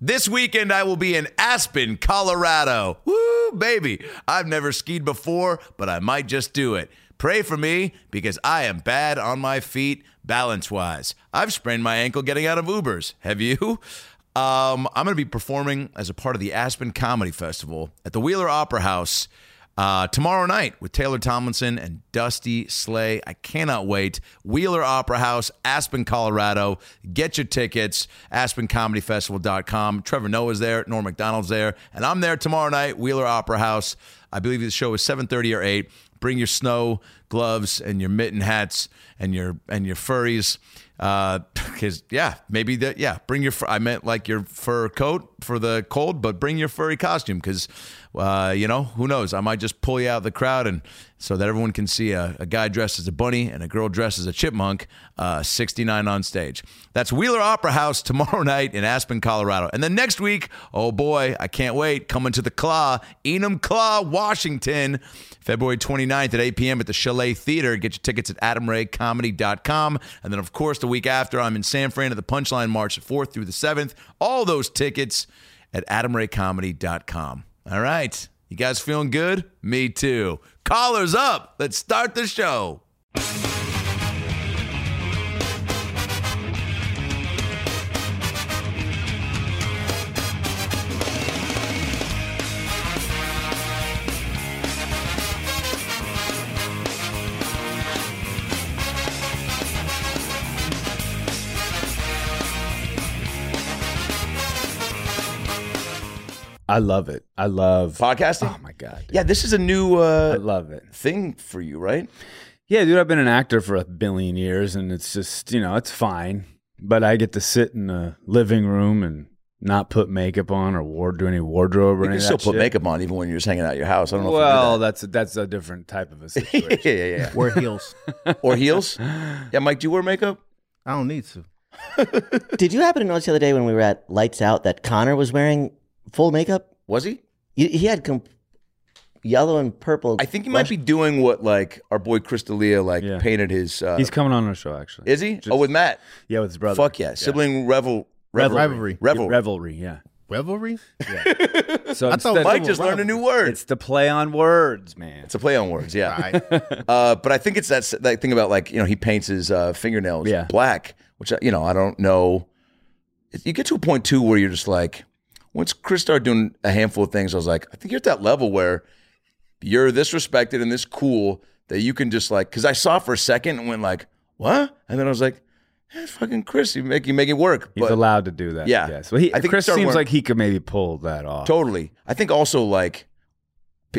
This weekend, I will be in Aspen, Colorado. Woo, baby. I've never skied before, but I might just do it. Pray for me because I am bad on my feet balance wise. I've sprained my ankle getting out of Ubers. Have you? Um, I'm going to be performing as a part of the Aspen Comedy Festival at the Wheeler Opera House uh, tomorrow night with Taylor Tomlinson and Dusty Slay. I cannot wait. Wheeler Opera House, Aspen, Colorado. Get your tickets, aspencomedyfestival.com. Trevor Noah's there, Norm Macdonald's there, and I'm there tomorrow night, Wheeler Opera House. I believe the show is 7:30 or 8. Bring your snow gloves and your mitten hats and your and your furries because yeah, maybe that yeah. Bring your I meant like your fur coat for the cold, but bring your furry costume because uh, you know who knows? I might just pull you out of the crowd and so that everyone can see a, a guy dressed as a bunny and a girl dressed as a chipmunk, uh, 69 on stage. That's Wheeler Opera House tomorrow night in Aspen, Colorado, and then next week, oh boy, I can't wait. Coming to the Claw, Enumclaw, Washington. February 29th at 8 p.m. at the Chalet Theater. Get your tickets at adamraycomedy.com. And then, of course, the week after, I'm in San Fran at the Punchline March 4th through the 7th. All those tickets at adamraycomedy.com. All right. You guys feeling good? Me too. Callers up. Let's start the show. I love it. I love Podcasting? Oh my god. dude. Yeah, this is a new Uh, I love it. thing for you, right? Yeah, dude, I've been an actor for a billion years and it's just, you know, it's fine. But I get to sit in the living room and not put makeup on or ward do any wardrobe or You any can of still put shit. makeup on even when you're just hanging out at your house. I don't know Well, if that's a, that's a different type of a situation. yeah, yeah, yeah. Wear heels. Or heels? Yeah, Mike, do you wear makeup? I don't need to. Did you happen to notice the other day when we were at Lights Out that Connor was wearing full makeup? Was he? He, he had com- yellow and purple. I think he might be doing what like our boy Chris D'Elia like Yeah. painted his. Uh, He's coming on our show actually. is he? Just- oh, with Matt. Yeah, with his brother. Fuck yeah, sibling revel. Revel, Rivalry. revel. Revelry, yeah. Revelry? So I thought Mike just learned a new word. it's the play on words, man. It's a play on words, yeah. Right. Uh, but I think it's that, s- that thing about like you know he paints his uh, fingernails Yeah. black, which uh, you know I don't know. You get to a point too where you're just like, once Chris started doing a handful of things, I was like, I think you're at that level where you're this respected and this cool that you can just like. Because I saw for a second and went like, what? And then I was like, eh, fucking Chris, you make you make it work. He's But allowed to do that. Yeah. Yes. Well, he, I think Chris seems wearing- like he could maybe pull that off. Totally. I think also like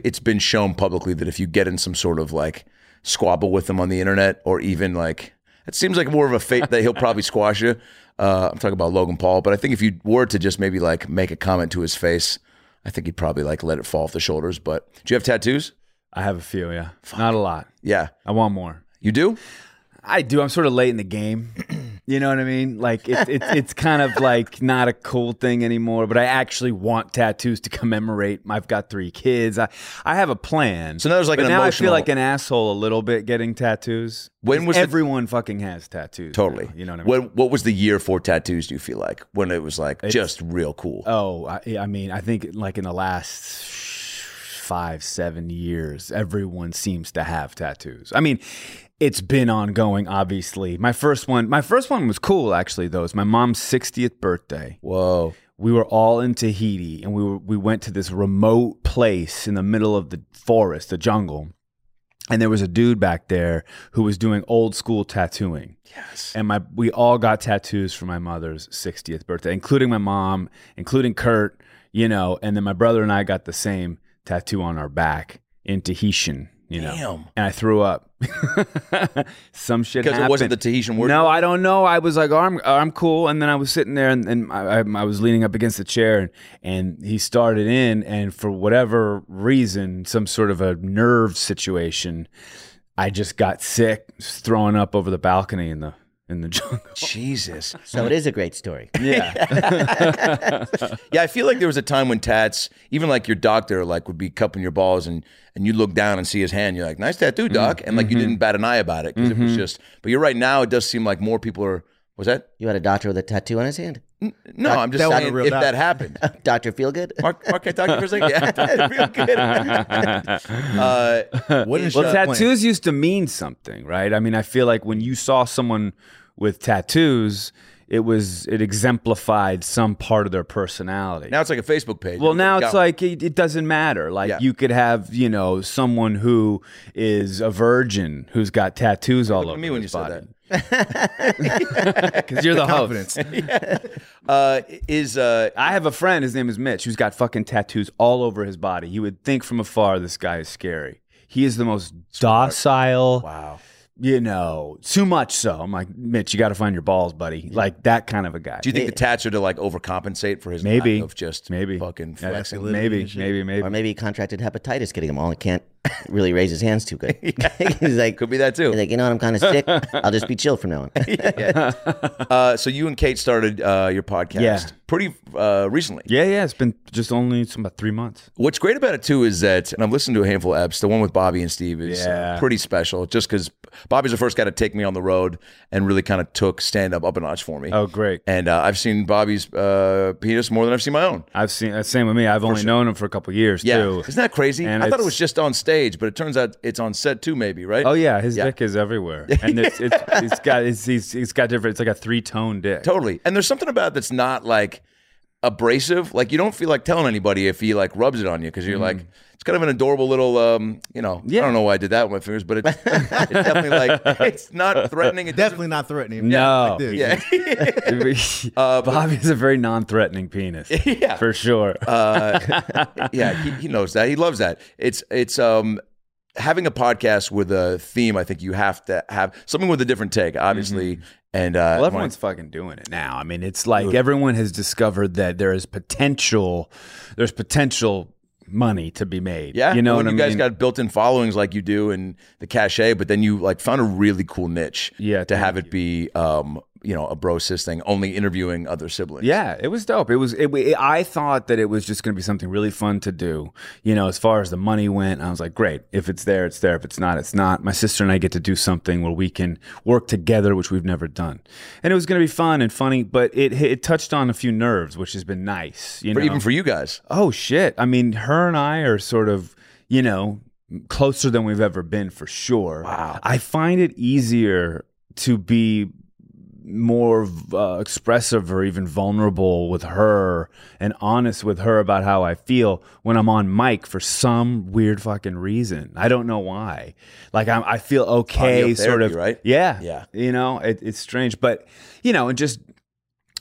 it's been shown publicly that if you get in some sort of like squabble with him on the internet or even like it seems like more of a fate that he'll probably squash you. Uh, I'm talking about Logan Paul, but I think if you were to just maybe like make a comment to his face, I think he'd probably like let it fall off the shoulders. But do you have tattoos? I have a few, yeah. Not a lot. Yeah, I want more. you do. I do. I'm sort of late in the game. You know what I mean? Like it's it's it's kind of like not a cool thing anymore. But I actually want tattoos to commemorate. I've got three kids. I I have a plan. So now there's like but an now I feel like an asshole a little bit getting tattoos. When was the- everyone fucking has tattoos? Totally. now, you know what I mean? When, what was the year for tattoos? Do you feel like when it was like just real cool? Oh, I, I mean, I think like in the last five, seven years, everyone seems to have tattoos. I mean, it's been ongoing, obviously. My first one, my first one was cool, actually. Though it's my mom's 60th birthday. Whoa. We were all in Tahiti, and we were we went to this remote place in the middle of the forest, the jungle. And there was a dude back there who was doing old school tattooing. Yes. And my we all got tattoos for my mother's 60th birthday, including my mom, including Kurt, you know, and then my brother and I got the same tattoo on our back in Tahitian, you know. Damn. And I threw up. Some shit Because it wasn't the. Tahitian word. No, I don't know. I was like, oh, I'm, oh, I'm cool. And then I was sitting there and, and I, I, I was leaning up against the chair and, and he started in. And for whatever reason, some sort of a nerve situation, I just got sick, throwing up over the balcony in the in the jungle. Jesus. so it is a great story. Yeah. Yeah, I feel like there was a time when tats, even like your doctor, like would be cupping your balls, and and you look down and see his hand, you're like, "Nice tattoo, mm-hmm. doc," and like you mm-hmm. didn't bat an eye about it because it was mm-hmm. just. But you're right now; it does seem like more people are Was that? You had a doctor with a tattoo on his hand. No, I'm just that saying if doc- that happened. Doctor Feelgood. Mark, Mark, can I talk to you for a second? Yeah, real good. uh, What is Well, your plan? tattoos used to mean something, right? I mean, I feel like when you saw someone with tattoos, it was it exemplified some part of their personality. now it's like a Facebook page. well, now it's like it, it doesn't matter. Like Yeah. you could have, you know, someone who is a virgin who's got tattoos all over at me when you his said that. Because you're the host. confidence? Uh, is uh, I have a friend. His name is Mitch, who's got fucking tattoos all over his body. You would think from afar this guy is scary. He is the most docile. wow. You know, too much so. I'm like, Mitch, you got to find your balls, buddy. Like that kind of a guy. Do you think the tats are to like overcompensate for his Maybe. lack of just Maybe. fucking Yeah, flexing? maybe, maybe, maybe. Or maybe he contracted hepatitis getting him all and can't really raise his hands too good. he's like, Could be that too. he's like, you know what? I'm kind of sick. I'll just be chill from now on. Uh, so you and Kate started uh, your podcast Yeah. pretty uh, recently. Yeah, yeah. It's been just only it's about three months. What's great about it too is that, and I've listened to a handful of eps. The one with Bobby and Steve is uh, Yeah. pretty special, just because Bobby's the first guy to take me on the road and really kind of took stand up up a notch for me. Oh, great. And uh, I've seen Bobby's uh, penis more than I've seen my own. I've seen that's same with me. I've only known him for a couple years Yeah, too. isn't that crazy? And I thought it it's- was just on stage, but it turns out it's on set too. Maybe right? Oh yeah, his Yeah. dick is everywhere, and it's it's, it's got it's, he's, he's got different. It's like a three tone dick. Totally. And there's something about it that's not like abrasive. Like you don't feel like telling anybody if he like rubs it on you because you're like it's kind of an adorable little um you know Yeah. I don't know why I did that with my fingers, but it's, it's definitely like it's not threatening. It Definitely not threatening. No. Like this. Yeah. Bobby has a very non-threatening penis. Yeah. for sure. uh, yeah, he, he knows that. He loves that. It's it's um having a podcast with a theme. I think you have to have something with a different take, obviously. And uh, Well, everyone's fucking doing it now. I mean, it's like everyone has discovered that there is potential. There's potential money to be made. Yeah, you know when what you I guys mean? got built-in followings like you do and the cachet, but then you like found a really cool niche. Yeah, to have thank it be um you know a bro sis thing, only interviewing other siblings. Yeah, it was dope. It was. It, it, I thought that it was just going to be something really fun to do. You know, as far as the money went, I was like, great. If it's there, it's there. If it's not, it's not. My sister and I get to do something where we can work together, which we've never done, and it was going to be fun and funny. But it it touched on a few nerves, which has been nice. You know, even for you guys. oh shit. I mean, her and I are sort of, you know, closer than we've ever been for sure. Wow. I find it easier to be more uh, expressive or even vulnerable with her and honest with her about how I feel when I'm on mic for some weird fucking reason. I don't know why. Like I'm, I feel okay, Audio sort of. right? Yeah, Yeah. You know, it, it's strange, but you know, and just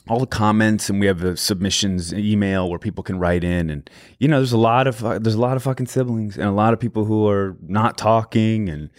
all the comments and we have the submissions email where people can write in and you know there's a lot of uh, there's a lot of fucking siblings and a lot of people who are not talking and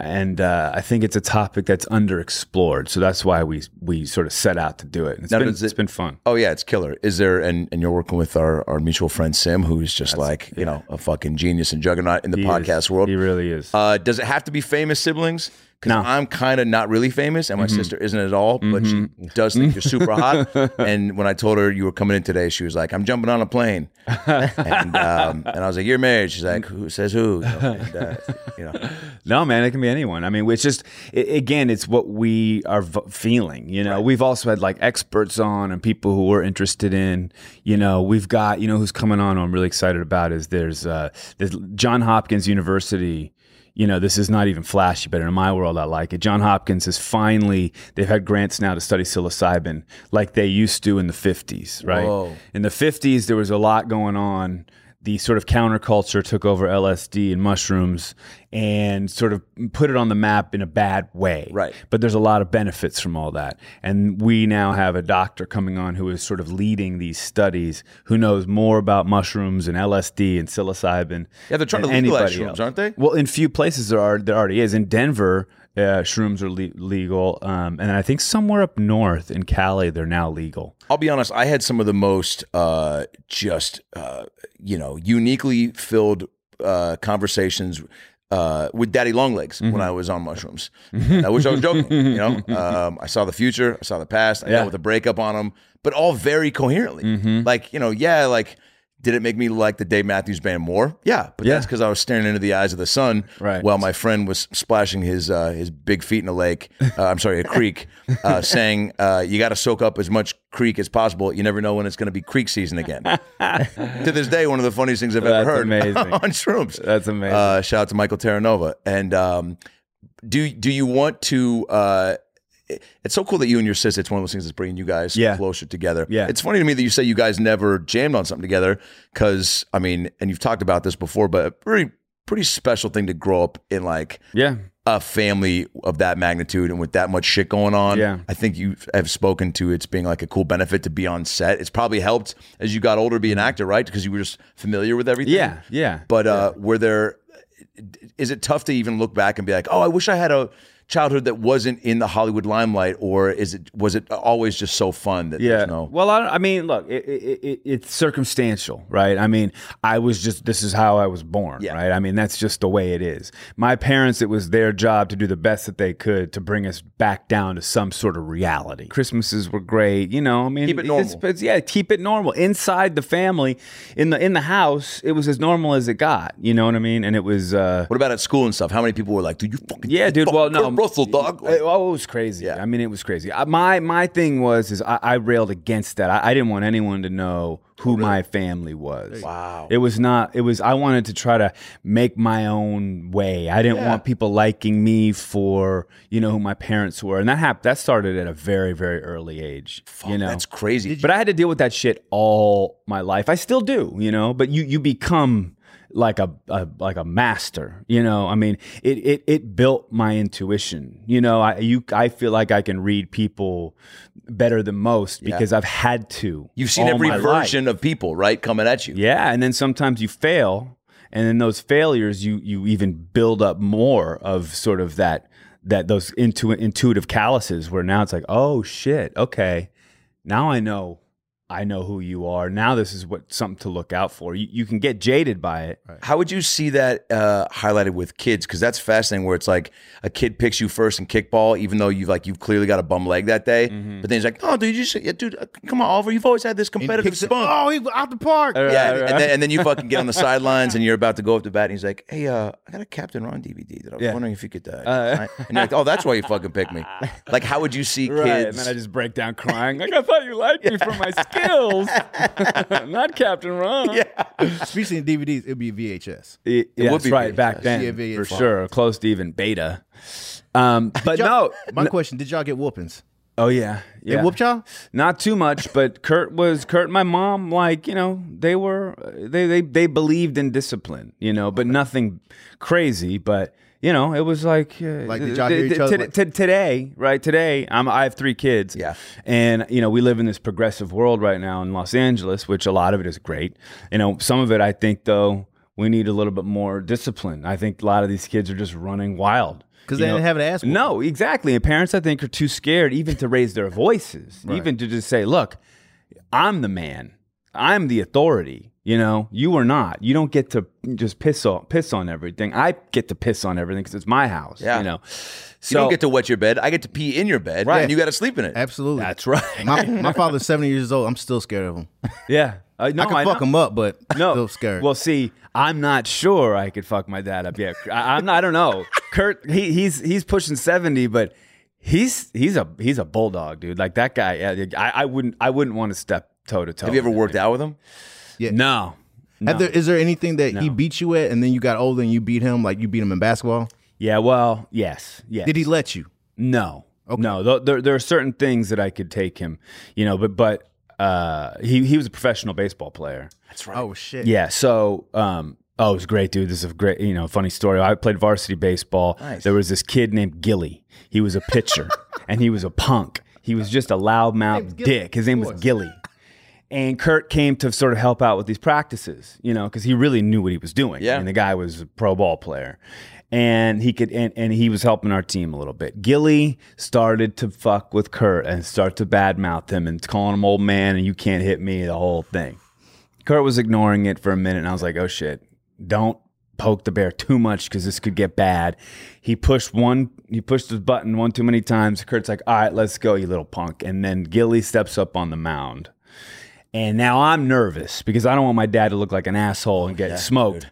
and uh, I think it's a topic that's underexplored so that's why we we sort of set out to do it and it's Now, been it- it's been fun Oh yeah, it's killer. Is there and and you're working with our our mutual friend Sim, who's just like you know a fucking genius and juggernaut in the He podcast is. world. he really is Uh, does it have to be famous siblings? Because No. Mm-hmm. I'm kind of not really famous, and my sister isn't at all, but she does think you're super hot. And when I told her you were coming in today, she was like, "I'm jumping on a plane," and um, and I was like, "You're married." She's like, "Who says who?" You know, and, uh, you know. No, man, it can be anyone. I mean, it's just i again, it's what we are v- feeling. You know, we've also had like experts on and people who we're interested in. You know, we've got you know who's coming on. Who I'm really excited about is there's uh, there's John Hopkins University. You know, this is not even flashy, but in my world, I like it. John Hopkins has finally they've had grants now to study psilocybin like they used to in the 50s, right? Whoa. In the 50s, there was a lot going on. The sort of counterculture took over LSD and mushrooms and sort of put it on the map in a bad way. Right. But there's a lot of benefits from all that. And we now have a doctor coming on who is sort of leading these studies, who knows more about mushrooms and LSD and psilocybin. Yeah, they're trying to legalize shrooms, else. aren't they? Well, in few places there are there already is. In Denver, uh, shrooms are le- legal, um, and I think somewhere up north in Cali they're now legal. I'll be honest. I had some of the most uh, just uh, you know uniquely filled uh, conversations uh, with Daddy Longlegs Mm-hmm. when I was on mushrooms. I wish I was joking. You know, um, I saw the future, I saw the past. I Yeah. Mm-hmm. dealt with a breakup on them, but all very coherently. Like you know, yeah, like Did it make me like the Dave Matthews Band more? Yeah, but Yeah. that's because I was staring into the eyes of the sun Right. while my friend was splashing his uh, his big feet in a lake. Uh, I'm sorry, a creek, uh, saying uh, you got to soak up as much creek as possible. You never know when it's going to be creek season again. to this day, one of the funniest things I've ever heard amazing. on shrooms. That's amazing. Uh, shout out to Michael Terranova. And um, do do you want to? It- it's so cool that you and your sister. It's one of those things that's bringing you guys Yeah. closer together. Yeah. it's funny to me that you say you guys never jammed on something together because I mean, and you've talked about this before, but a pretty pretty special thing to grow up in like yeah. a family of that magnitude and with that much shit going on. Yeah. I think you have spoken to it's being like a cool benefit to be on set. It's probably helped as you got older to be an actor, right? Because you were just familiar with everything. Yeah. Yeah. But uh, were there? Is it tough to even look back and be like, oh, I wish I had a childhood that wasn't in the Hollywood limelight, or is it was it always just so fun that Yeah. there's no? Well, I, I mean, look, it, it, it, it's circumstantial, right? I mean, I was just this is how I was born, Yeah. right? I mean, that's just the way it is. My parents, it was their job to do the best that they could to bring us back down to some sort of reality. Christmases were great, you know. I mean, Keep it normal. it's- yeah, keep it normal inside the family. In the in the house, it was as normal as it got. You know what I mean? And it was. uh What about at school and stuff? How many people were like, "Dude, you fucking yeah, dude. fucking Well, no, Russell dog." It, oh, it was crazy. Yeah. I mean, it was crazy. I, my my thing was is I, I railed against that. I, I didn't want anyone to know who oh, my family was. Wow. It was not. It was. I wanted to try to make my own way. I didn't Yeah. want people liking me for you know who my parents were, and that happened. That started at a very very early age. Fuck, you know, that's crazy. but I had to deal with that shit all my life. I still do, you know. But you you become like a, a like a master, you know. I mean, it it it built my intuition. You know, I you I feel like I can read people better than most because I've had to. You've seen every my life. version of people, right, coming at you. Yeah, and then sometimes you fail, and then those failures you you even build up more of sort of that that those intu- intuitive calluses where now it's like, oh shit, okay, now I know. I know who you are. Now this is what something to look out for. You, you can get jaded by it. How would you see that uh, highlighted with kids? Because that's fascinating. Where it's like a kid picks you first in kickball, even though you've like you've clearly got a bum leg that day. Mm-hmm. But then he's like, "Oh, dude, you just, yeah, dude, uh, come on, Oliver. You've always had this competitive Picks spunk." Oh, he out the park. Yeah, Right, and, then, and then you fucking get on the sidelines and you're about to go up to bat, and he's like, "Hey, uh, I got a Captain Ron DVD that I was Yeah. wondering if you could." Uh, Uh, and you're like, "Oh, that's why you fucking picked me." Like, how would you see Right. And then I just break down crying. Like I thought you liked me for my skills, not Captain Ron. Yeah, Speaking of DVDs, it'd be VHS. it, would that's be right VHS. back then Yeah, for sure, close to even beta. Um, but no, My question: Did y'all get whoopings? oh yeah, They yeah. whooped y'all? Not too much, but Kurt was Kurt and my mom like, you know, they were they they they believed in discipline, you know, but nothing crazy, but you know, it was like uh, Like, did y'all hear each other, t- t- today, right? Today, I'm I have 3 kids. Yeah. And you know, we live in this progressive world right now in Los Angeles, which a lot of it is great. You know, some of it I think though we need a little bit more discipline. I think a lot of these kids are just running wild. Because they know, didn't have an ass. whooping. no, exactly. And parents, I think, are too scared even to raise their voices, even to just say, look, I'm the man. I'm the authority. You know, you are not. You don't get to just piss on piss on everything. I get to piss on everything because it's my house. Yeah. You know, you don't get to wet your bed. I get to pee in your bed, Right. and you got to sleep in it. Absolutely. That's right. my my father's seventy years old. I'm still scared of him. yeah. Uh, no, I can fuck know. him up, but No, still scared. Well, see, I'm not sure I could fuck my dad up yet. I, I'm not. I don't know. Kurt, he, he's he's pushing seventy, but he's he's a he's a bulldog, dude. Like that guy. yeah, I, I wouldn't I wouldn't want to step toe to toe. Have you ever worked out with him? No. No. Have there, is there anything that he beat you at, and then you got older and you beat him, like you beat him in basketball? Yeah. Well. Yes. Yes. Did he let you? No. No. Th- There, there are certain things that I could take him. You know, but but uh, he he was a professional baseball player. That's right. Oh shit. Yeah. So, um, oh, it was great, dude. This is a great, you know, funny story. I played varsity baseball. Nice. There was this kid named Gilly. He was a pitcher, and he was a punk. He was just a loudmouth dick. His name was Gilly. And Kurt came to sort of help out with these practices, you know, because he really knew what he was doing. Yeah. I mean, the guy was a pro ball player. And he could, and, and he was helping our team a little bit. Gilly started to fuck with Kurt and start to badmouth him and calling him old man and you can't hit me, the whole thing. Kurt was ignoring it for a minute, and I was like, "Oh shit, don't poke the bear too much because this could get bad." He pushed one, he pushed his button one too many times. Kurt's like, "All right, let's go, you little punk." And then Gilly steps up on the mound, And now I'm nervous because I don't want my dad to look like an asshole and oh, get smoked.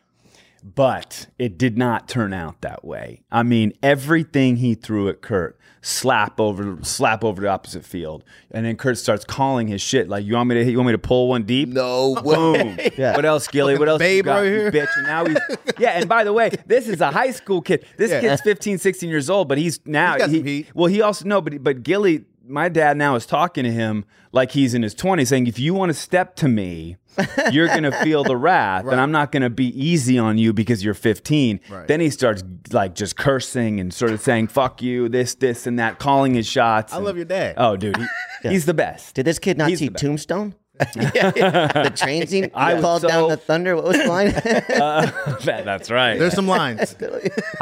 But it did not turn out that way. I mean, everything he threw at Kurt, slap over, slap over the opposite field, and then Kurt starts calling his shit like, "You want me to, you want me to pull one deep?" No Boom. Yeah. What else, Gilly? What else? you babe got, right you here. bitch. And now he's yeah. And by the way, this is a high school kid. This Yeah. kid's 15, 16 years old, but he's now he- heat. well, he also no, but but Gilly, my dad now is talking to him like he's in his twenties, saying, "If you want to step to me." you're gonna feel the wrath, and I'm not gonna be easy on you because you're 15. Right. Then he starts like just cursing and sort of saying "fuck you," this, this, and that, calling his shots. I and- love your dad. Oh, dude, he, he's the best. Did this kid not He's see the best. Tombstone? the train scene. I I called so- down the thunder. What was the line? That- that's right. There's some lines.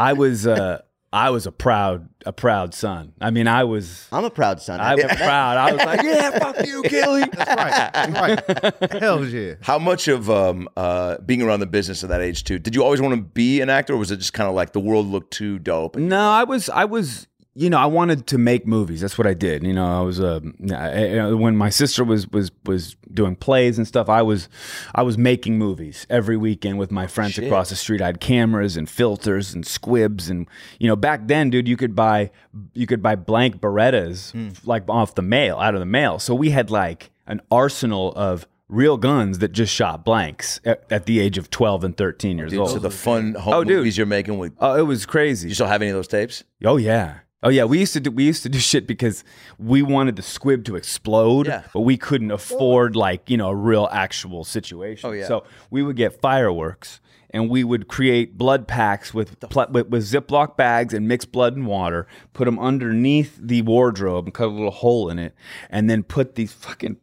I was uh, I was a proud a proud son. I mean, I was I'm a proud son. I was proud. I was like, yeah, fuck you, Gilly. right. right. Hell yeah. How much of um, uh, being around the business at that age too? Did you always want to be an actor, or was it just kind of like the world looked too dope? No, I was I was you know I wanted to make movies. That's what I did. You know, I was uh, I- I- when my sister was was was doing plays and stuff. I was I was making movies every weekend with my friends across the street. I had cameras and filters and squibs and you know back then, dude, you could buy you could buy blank Berettas like off the mail out of the mail. So we had like an arsenal of real guns that just shot blanks at, at the age of 12 and 13 years Dude, old. so the fun home Oh, dude. movies you're making with. oh, it was crazy. you still have any of those tapes? Oh yeah. Oh yeah, we used to do we used to do shit because we wanted the squib to explode, Yeah. but we couldn't afford like, you know, a real actual situation. Oh, yeah. So we would get fireworks and we would create blood packs with, pl- with with Ziploc bags and mix blood and water, put them underneath the wardrobe and cut a little hole in it, and then put these fucking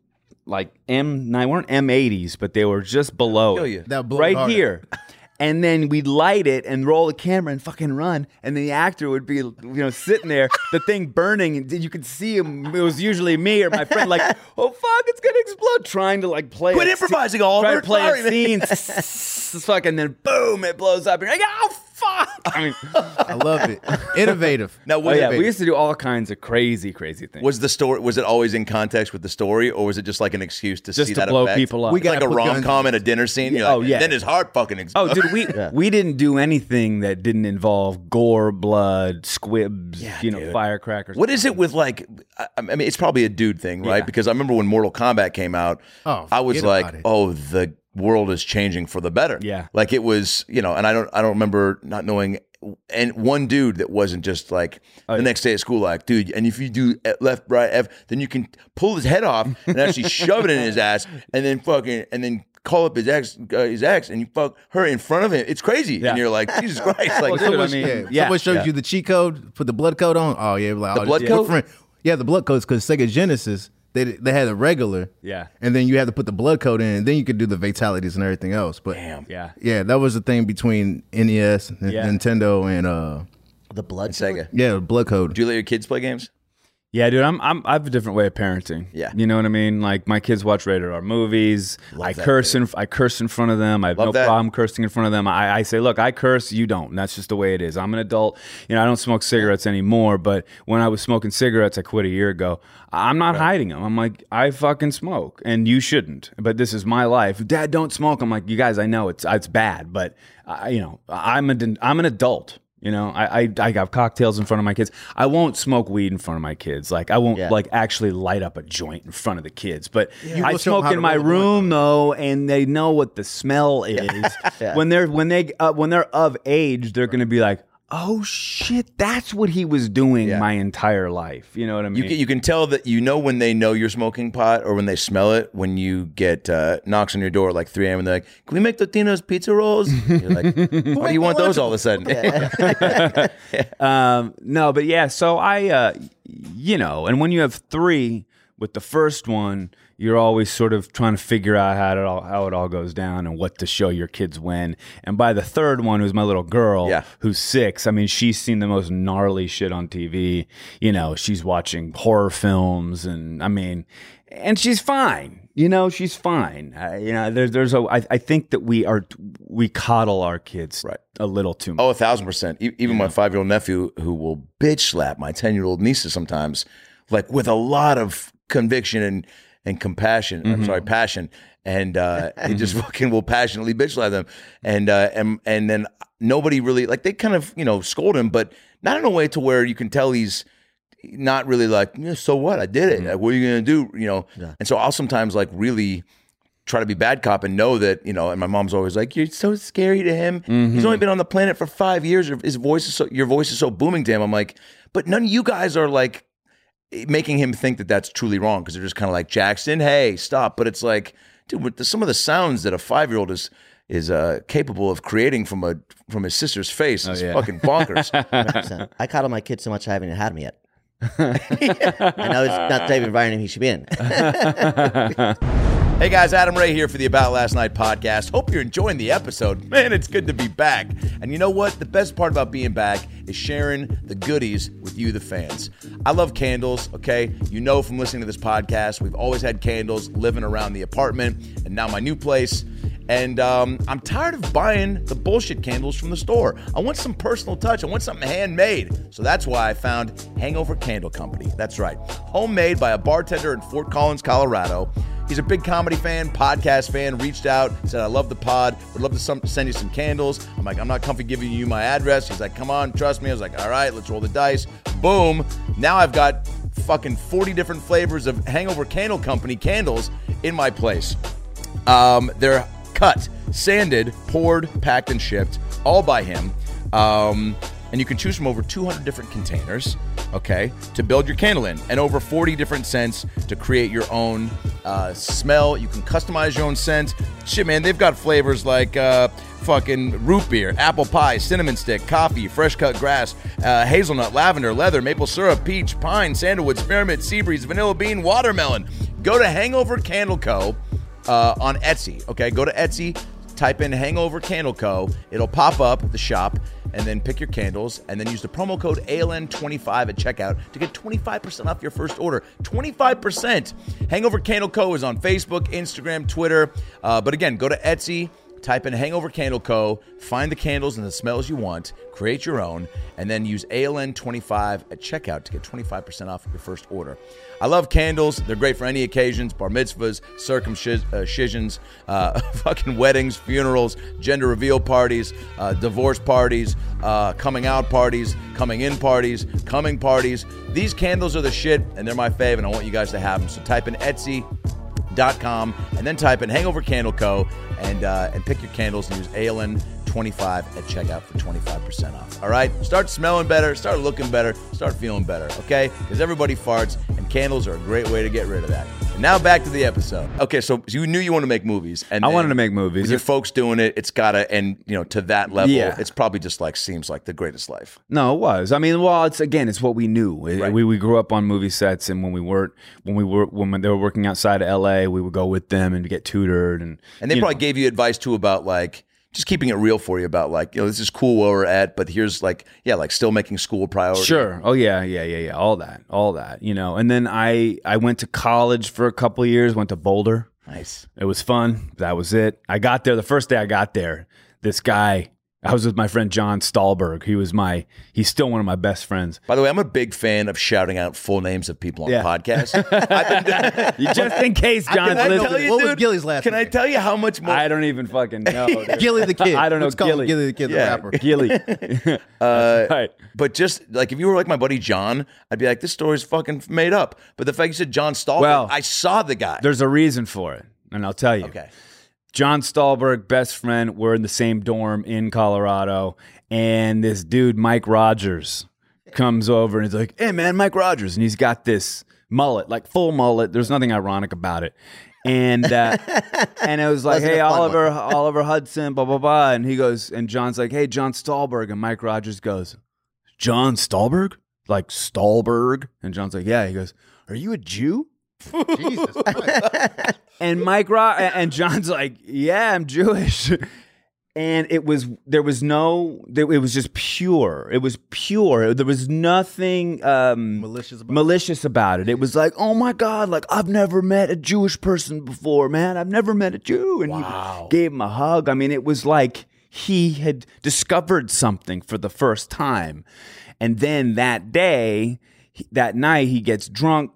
like M nine weren't M eighties, but they were just below Kill it. That right harder. here. And then we'd light it and roll the camera and fucking run. And the actor would be, you know, sitting there, the thing burning, and you could see him. It was usually me or my friend, like, oh fuck, it's gonna explode, trying to like play. Quit improvising, Oliver. Try to play a scene, fuck, and then boom, it blows up. You're like, oh fuck. I mean, I love it. Innovative. Now, oh yeah, it, we used to do all kinds of crazy, crazy things. was the story? Was it always in context with the story, or was it just like an excuse to Just see to that blow effect? people up. We It's like gotta a rom com at a dinner scene. You're Oh, like, yeah. Then his heart fucking Oh, dude, we we didn't do anything that didn't involve gore, blood, squibs, you know, dude. firecrackers. What is it with like? I, I mean, it's probably a dude thing, right? Yeah. Because I remember when Mortal Kombat came out, Oh, I was like, "Oh, the world is changing for the better." Yeah. like it was, you know. And I don't, I don't remember not knowing. And one dude that wasn't just like Oh, the next day at school, like, dude. And if you do left, right, F, then you can pull his head off and actually shove it in his ass, and then fucking, and then call up his ex, uh, his ex, and you fuck her in front of him. It's crazy, Yeah. and you're like, Jesus Christ, like, Well, dude, I mean, yeah, yeah, someone shows yeah. you the cheat code, put the blood code on. Oh yeah, like The oh, blood yeah. code? Friend- Yeah, the blood codes because Sega Genesis they they had a regular. Yeah. and then you had to put the blood code in, and then you could do the fatalities and everything else. But damn. Yeah. yeah, that was the thing between NES, Yeah. Nintendo, and uh the blood Sega. yeah, blood code. Do you let your kids play games? Yeah, dude, I'm, I'm I have a different way of parenting. Yeah. you know what I mean. Like my kids watch rated R movies. I that, curse in I curse in front of them. I have Love no that. problem cursing in front of them. I, I say, look, I curse, you don't. And that's just the way it is. I'm an adult. You know, I don't smoke cigarettes anymore. But when I was smoking cigarettes, I quit a year ago. I'm not hiding them. I'm like, I fucking smoke, and you shouldn't. But this is my life. Dad, don't smoke. I'm like, you guys, I know it's it's bad, but I, you know, I'm a I'm an adult. You know, I, I I have cocktails in front of my kids. I won't smoke weed in front of my kids. Like I won't Yeah. like actually light up a joint in front of the kids. But You I will show 'em smoke in my roll a blunt, room though, and they know what the smell is. Yeah. When they're when they uh, when they're of age, they're gonna be like, oh shit, that's what he was doing Yeah. my entire life. You know what I mean? You can, you can tell that you know when they know you're smoking pot or when they smell it when you get uh, knocks on your door at like 3 a.m. and they're like, "Can we make Totino's pizza rolls?" You're like, "Why do you want those all of a sudden?" Um, no, but yeah, so I, uh, you know, and when you have three with the first one, you're always sort of trying to figure out how it all how it all goes down and what to show your kids when. And by the third one, who's my little girl, Yeah. who's six, I mean, she's seen the most gnarly shit on TV. You know, she's watching horror films, and I mean, and she's fine. You know, she's fine. Uh, you know, there's there's a. I, I think that we are we coddle our kids Right. a little too much. Oh, a thousand percent. E- Even my five year old nephew, who will bitch slap my ten year old nieces sometimes, like with a lot of conviction and and compassion. I'm sorry, passion, and uh, he just fucking will passionately bitch slap them, and uh, and and then nobody really like they kind of you know scold him, but not in a way to where you can tell he's not really like yeah, so what? I did it. Like, what are you gonna do? You know, and so I'll sometimes like really try to be bad cop and know that you know and my mom's always like you're so scary to him. He's only been on the planet for five years. His voice is so your voice is so booming to him. I'm like but none of you guys are like making him think that that's truly wrong because they're just kind of like jackson hey stop but it's like dude with the, some of the sounds that a five-year-old is is uh, capable of creating from a from his sister's face is yeah. fucking bonkers 100%. I coddle my kid so much I haven't even had him yet. I know it's not the type of environment he should be in. Hey guys, Adam Ray here for the About Last Night podcast. Hope you're enjoying the episode. Man, it's good to be back. And you know what? The best part about being back is sharing the goodies with you, the fans. I love candles, okay? You know from listening to this podcast, we've always had candles living around the apartment and now my new place. And um, I'm tired of buying the bullshit candles from the store. I want some personal touch. I want something handmade. So that's why I found Hangover Candle Company. That's right. Homemade by a bartender in Fort Collins, Colorado. He's a big comedy fan, podcast fan, reached out, said, I love the pod, would love to send you some candles. I'm like, I'm not comfy giving you my address. He's like, come on, trust me. I was like, all right, let's roll the dice. Boom. Now I've got fucking 40 different flavors of Hangover Candle Company candles in my place. Um, they're cut, sanded, poured, packed, and shipped, all by him. Um, and you can choose from over 200 different containers, okay, to build your candle in, and over 40 different scents to create your own uh, smell. You can customize your own scent. Shit, man, they've got flavors like uh, fucking root beer, apple pie, cinnamon stick, coffee, fresh cut grass, uh, hazelnut, lavender, leather, maple syrup, peach, pine, sandalwood, spearmint, sea breeze, vanilla bean, watermelon. Go to Hangover Candle Co. Uh, on Etsy. Okay, go to Etsy, type in Hangover Candle Co. It'll pop up the shop, and then pick your candles, and then use the promo code ALN25 at checkout to get 25% off your first order. 25%. Hangover Candle Co. is on Facebook, Instagram, Twitter. Uh, but again, go to Etsy. Type in Hangover Candle Co., find the candles and the smells you want, create your own, and then use ALN25 at checkout to get 25% off your first order. I love candles. They're great for any occasions bar mitzvahs, circumcisions, uh, fucking weddings, funerals, gender reveal parties, uh, divorce parties, uh, coming out parties, coming in parties, coming parties. These candles are the shit, and they're my fave, and I want you guys to have them. So type in Etsy dot com and then type in hangover candle co. and uh, and pick your candles and use ALN 25 at checkout for 25% off all right start smelling better start looking better start feeling better okay because everybody farts and candles are a great way to get rid of that and now back to the episode okay so you knew you want to make movies and I wanted to make movies. with your folks doing it it's gotta and you know to that level Yeah. it's probably just like seems like the greatest life No, it was. I mean, well, it's again, it's what we knew. It- Right. We we grew up on movie sets, and when we weren't, when we were when they were working outside of L.A., we would go with them and get tutored, and And they you probably know. gave you advice too about like just keeping it real for you about like, you know, this is cool where we're at, but here's like, yeah, like still making school a priority. Sure. Oh yeah, yeah, yeah, yeah. All that, all that. You know. And then I I went to college for a couple of years. Went to Boulder. Nice. It was fun. That was it. I got there the first day I got there. This guy, I was with my friend John Stahlberg. He was my. He's still one of my best friends. By the way, I'm a big fan of shouting out full names of people on Yeah. podcasts. I've been Just in case John's can I listening. tell you, What was dude, Gilly's last Can I name? tell you how much more? I don't even fucking know. dude. Gilly the kid. I don't know Let's call him Gilly. Gilly the kid, the Yeah. rapper. Gilly. uh, right. But just like if you were like my buddy John, I'd be like, this story's fucking made up. But the fact you said John Stahlberg, Well, I saw the guy. There's a reason for it, and I'll tell you. Okay. John Stahlberg, best friend. We're in the same dorm in Colorado, and this dude, Mike Rogers, comes over and he's like, "Hey, man, Mike Rogers," and he's got this mullet, like full mullet. There's nothing ironic about it. And uh, and it was like, Wasn't hey, a fun Oliver, Oliver Hudson, blah blah blah. And he goes, and John's like, hey, John Stahlberg, and Mike Rogers goes, John Stahlberg, like Stahlberg, and John's like, yeah. He goes, are you a Jew? Jesus. And Mike Ro- and John's like, yeah, I'm Jewish. And it was there was no it was just pure. It was pure. There was nothing um, Malicious about it. malicious about it. It was like, oh my god, like I've never met a Jewish person before, man. I've never met a Jew. And Wow. he gave him a hug. I mean, it was like he had discovered something for the first time. And then that day, that night, he gets drunk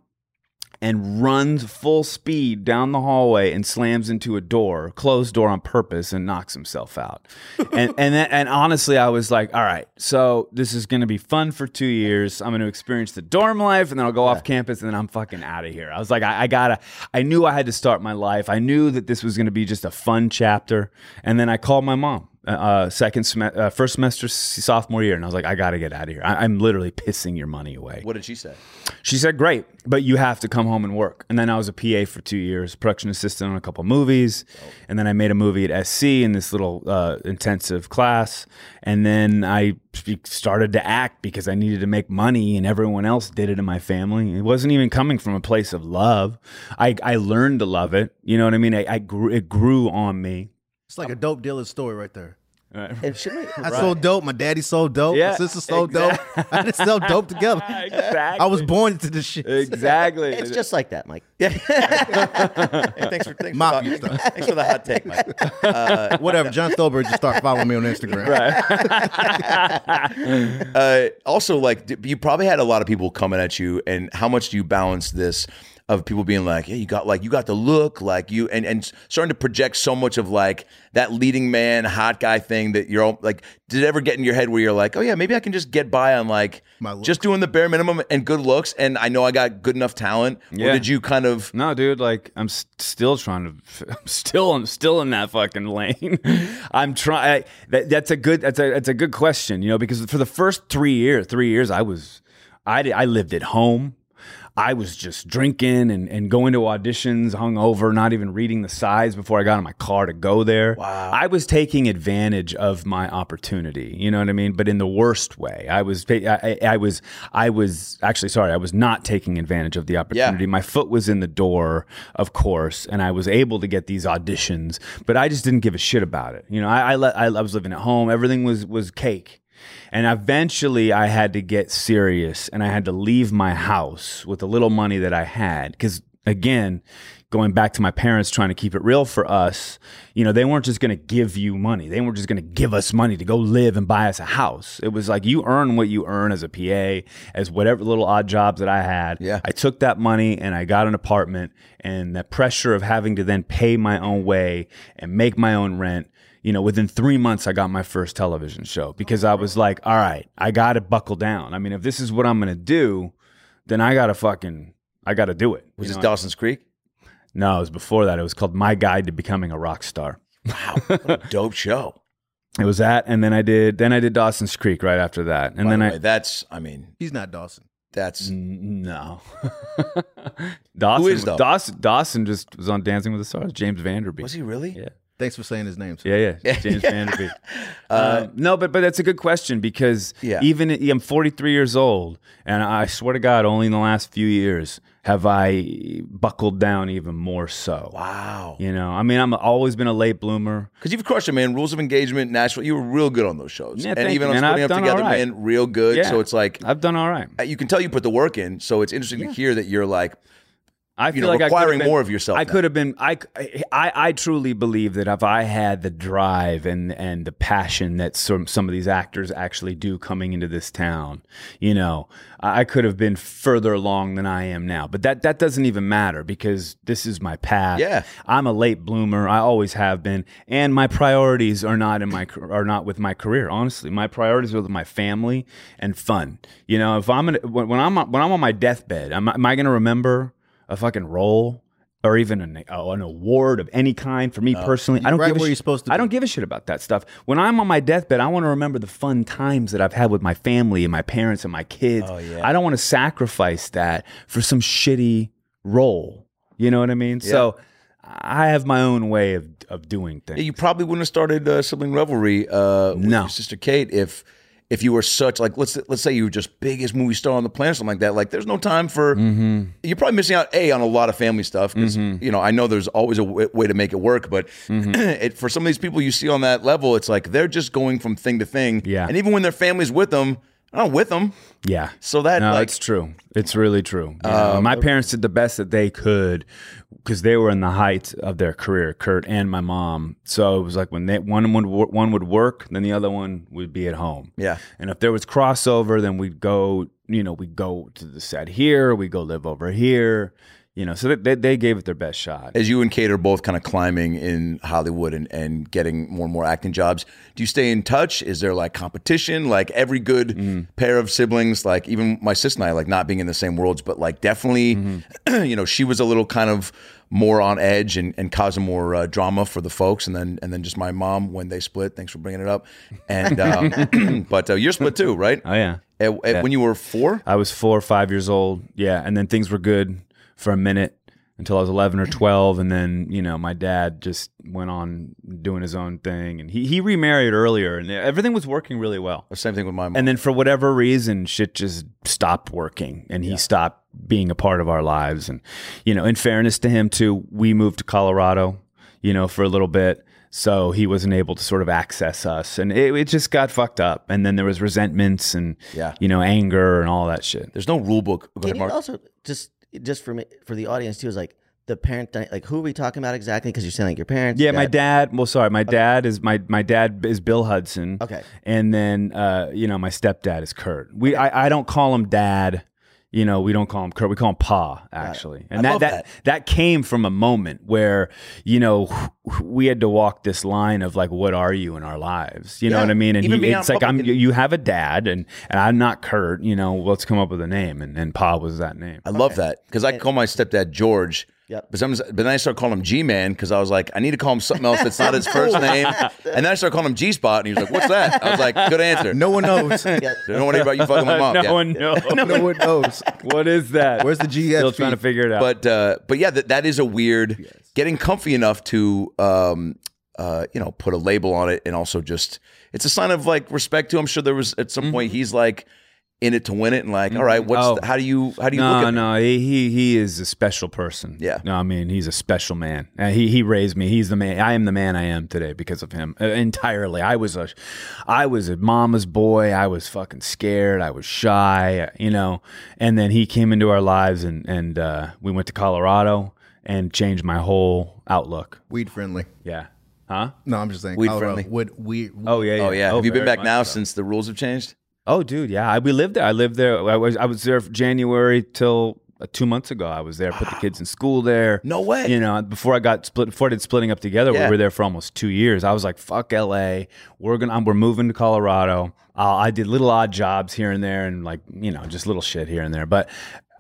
and runs full speed down the hallway and slams into a door, closed door on purpose, and knocks himself out. and and then, and honestly, I was like, all right, so this is going to be fun for two years. I'm going to experience the dorm life, and then I'll go off campus, and then I'm fucking out of here. I was like, I, I gotta. I knew I had to start my life. I knew that this was going to be just a fun chapter, and then I called my mom uh, second sem- uh, first semester sophomore year, and I was like, I got to get out of here. I- I'm literally pissing your money away. What did she say? She said, Great, but you have to come home and work. And then I was a PA for two years, production assistant on a couple movies. And then I made a movie at SC in this little uh, intensive class. And then I started to act because I needed to make money, and everyone else did it in my family. It wasn't even coming from a place of love. I, I learned to love it. You know what I mean? I, I grew, it grew on me. It's like a dope dealer story right there. And should we? I so dope. My daddy so dope. Yeah, my sister so exact- dope. I just so dope together. Exactly. I was born into this shit. Exactly. It's just like that, Mike. Hey, thanks for thanks, Mafia for the, stuff. thanks for the hot take, Mike. Whatever. John Stahlberg just start following me on Instagram. Uh, also, like you probably had a lot of people coming at you, and how much do you balance this? Of people being like, "Yeah, you got like you got the look, like you," and and starting to project so much of like that leading man, hot guy thing that you're all like. Did it ever get in your head where you're like, "Oh yeah, maybe I can just get by on like My just doing the bare minimum and good looks, and I know I got good enough talent." Or Yeah. did you kind of? No, dude, like I'm s- still trying to. I'm still, I'm still in that fucking lane. I'm trying. That, that's a good. That's a. That's a good question. You know, because for the first three years, three years, I was, I did, I lived at home. I was just drinking and, and going to auditions, hungover, not even reading the sides before I got in my car to go there. Wow. I was taking advantage of my opportunity. You know what I mean? But in the worst way. I was. I, I, was. I was actually sorry. I was not taking advantage of the opportunity. My foot was in the door, of course, and I was able to get these auditions, but I just didn't give a shit about it. You know, I I, let, I, I was living at home. Everything was was cake. And eventually I had to get serious and I had to leave my house with the little money that I had. Because again, going back to my parents trying to keep it real for us, you know, they weren't just going to give you money. They weren't just going to give us money to go live and buy us a house. It was like you earn what you earn as a PA, as whatever little odd jobs that I had. Yeah. I took that money and I got an apartment and the pressure of having to then pay my own way and make my own rent you know, within three months, I got my first television show because I was like, all right, I got to buckle down. I mean, if this is what I'm going to do, then I got to fucking, I got to do it. Was You this know? Dawson's Creek? No, it was before that. It was called My Guide to Becoming a Rock Star. Wow, what a dope show. It was that, and then I did, then I did Dawson's Creek right after that, and By then the I. That's, I mean He's not Dawson. that's no, Dawson, is, though? Dawson, Dawson just was on Dancing with the Stars. James Van Der Beek. was he really? Yeah. Thanks for saying his name. Too. Yeah, yeah, James Van Der Beek. um, no, but but that's a good question because Yeah. even I'm 43 years old, and I swear to God, only in the last few years have I buckled down even more so. Wow. You know, I mean, I'm always been a late bloomer. Because you've crushed it, man. Rules of Engagement, Nashville. You were real good on those shows, Yeah, and even you, on man. splitting up together, right. man, real good. Yeah. So it's like I've done all right. uh, you can tell you put the work in. So it's interesting to hear that you're like, I you feel know, like requiring been- more of yourself I could have been. I, I I truly believe that if I had the drive and and the passion that some some of these actors actually do coming into this town, you know, I could have been further along than I am now. But that that doesn't even matter because this is my path. Yeah. I'm a late bloomer. I always have been, and my priorities are not in my are not with my career. Honestly, my priorities are with my family and fun. You know, if I'm gonna, when, I'm on- when I'm on my deathbed, am, am I going to remember a fucking role? Or even an, uh, an award of any kind for me personally, I don't right give a where sh- you're supposed to I be. don't give a shit about that stuff. When I'm on my deathbed, I want to remember the fun times that I've had with my family and my parents and my kids. Oh, yeah. I don't want to sacrifice that for some shitty role. You know what I mean? So I have my own way of of doing things. you probably wouldn't have started uh, sibling revelry uh, with No. your sister Kate if if you were such like let's let's say you were just biggest movie star on the planet or something like that. Like there's no time for Mm-hmm. you're probably missing out a on a lot of family stuff because you know I know there's always a w- way to make it work, but Mm-hmm. it, for some of these people you see on that level, it's like they're just going from thing to thing. Yeah. and even when their family's with them, I'm with them. Yeah. So that no, like it's true. It's really true. Know, um, my parents did the best that they could because they were in the height of their career, Kurt and my mom. So it was like when they one would one would work, then the other one would be at home. Yeah. And if there was crossover, then we'd go. You know, we'd go to the set here. We go live over here. You know, so they, they, they gave it their best shot. As you and Kate are both kind of climbing in Hollywood and, and getting more and more acting jobs, do you stay in touch? Is there like competition? Like every good Mm. pair of siblings, like even my sister and I, like not being in the same worlds, but like definitely, Mm-hmm. you know, she was a little kind of more on edge and, and causing more uh, drama for the folks, and then and then just my mom when they split. Thanks for bringing it up. And um, but uh, you're split too, right? Oh yeah, At- at- When you were four, I was four or five years old. Yeah, and then things were good for a minute until I was eleven or twelve, and then you know my dad just went on doing his own thing, and he he remarried earlier, and everything was working really well. The same thing with my mom. And then for whatever reason, shit just stopped working, and he stopped being a part of our lives. And you know, in fairness to him too, we moved to Colorado, you know, for a little bit. So he wasn't able to sort of access us, and it, it just got fucked up. And then there was resentments and Yeah. you know, anger and all that shit. There's no rule book. Go Can ahead, you also just just for me for the audience too is like the parent like who are we talking about exactly? Because you're saying like your parents. Yeah, your my dad. Well, sorry, my dad is my my dad is Bill Hudson. Okay. and then uh, you know my stepdad is Kurt. We I, I don't call him dad. You know, we don't call him Kurt. We call him Pa, actually. And I that, love that that. that came from a moment where you know we had to walk this line of like, what are you in our lives? You know what I mean? And he, it's like I'm. and- You have a dad, and and I'm not Kurt. You know, let's come up with a name, and and Pa was that name. I love that because I call my stepdad George. Yep. But, some, but then I started calling him G Man because I was like, I need to call him something else that's not his first name. And then I started calling him G Spot, and he was like, "What's that?" I was like, "Good answer." No one knows. Yeah. don't worry about you fucking my mom. no Yeah. one knows. no one knows. what is that? Where's the GF Still trying to figure it out. But uh, but yeah, that that is a weird getting comfy enough to um uh you know put a label on it, and also just it's a sign of like respect to. him. I'm sure there was at some point he's like in it to win it, and like, all right, what's Oh. the- how do you how do you no, look at it? no, he, he he is a special person. Yeah. no, I mean he's a special man. Uh, he he raised me. He's the man. I am the man I am today because of him uh, entirely. I was a, I was a mama's boy. I was fucking scared. I was shy. You know, and then he came into our lives, and and uh, we went to Colorado and changed my whole outlook. Weed friendly. Yeah, huh? No, I'm just saying. Weed Colorado. friendly. Would weed? Oh yeah, yeah. Oh yeah, have you been back now so. since the rules have changed? Oh, dude, yeah. I, we lived there. I lived there. I was I was there from January till uh, two months ago. I was there. Put the kids in school there. No way. You know, before I got split, before I did splitting up together, Yeah. we were there for almost two years. I was like, "Fuck L.A. We're gonna. we're moving to Colorado." Uh, I did little odd jobs here and there, and like you know, just little shit here and there. But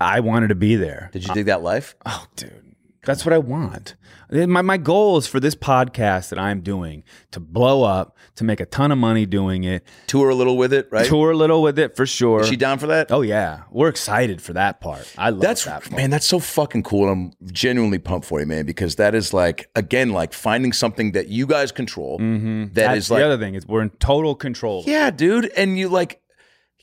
I wanted to be there. Did you dig that life? Oh, dude. That's what I want. My, my goal is for this podcast that I'm doing to blow up, to make a ton of money doing it, Tour a little with it, right? tour a little with it for sure. Is she down for that? Oh yeah, we're excited for that part. I love That's that part. man, that's so fucking cool. I'm genuinely pumped for you, man, because that is like again, like finding something that you guys control. Mm-hmm. That That's is the other thing is we're in total control. yeah, dude, and you like,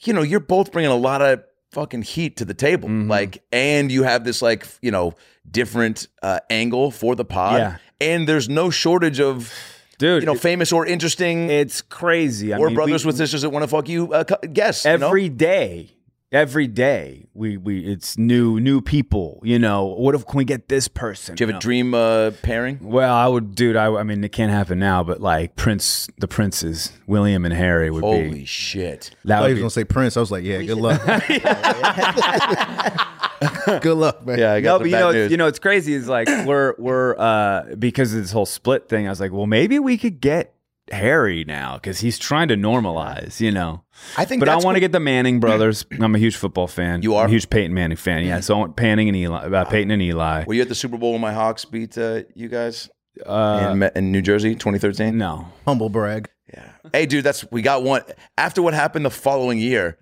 you know, you're both bringing a lot of fucking heat to the table, Mm-hmm. like, and you have this like, you know, different uh, angle for the pod, Yeah. and there's no shortage of, dude. you know, it- famous or interesting it's crazy. I or mean, brothers we- with sisters that want to fuck you uh, cu- guests. you know? every day. Every day, we we it's new new people. You know, what if can we get this person? Do you have know? a dream uh, pairing? Well, I would, dude. I, I mean, it can't happen now, but like Prince, the princes, William and Harry would Holy be. Holy shit! That I thought he was be gonna say Prince. I was like, yeah, good luck. good luck, man. Yeah, I no, but you bad know, news. you know, it's crazy. It's like we're we're uh because of this whole split thing. I was like, well, maybe we could get Harry now because he's trying to normalize, you know. I think But I want to cool. get the Manning brothers. I'm a huge football fan. You are? I'm a huge Peyton Manning fan. Yeah, so I want Panning and Eli, uh, Peyton and Eli. Were you at the Super Bowl when my Hawks beat uh, you guys Uh, in, in New Jersey, 2013? no, Humble brag. Yeah. Hey, dude, that's we got one. After what happened the following year,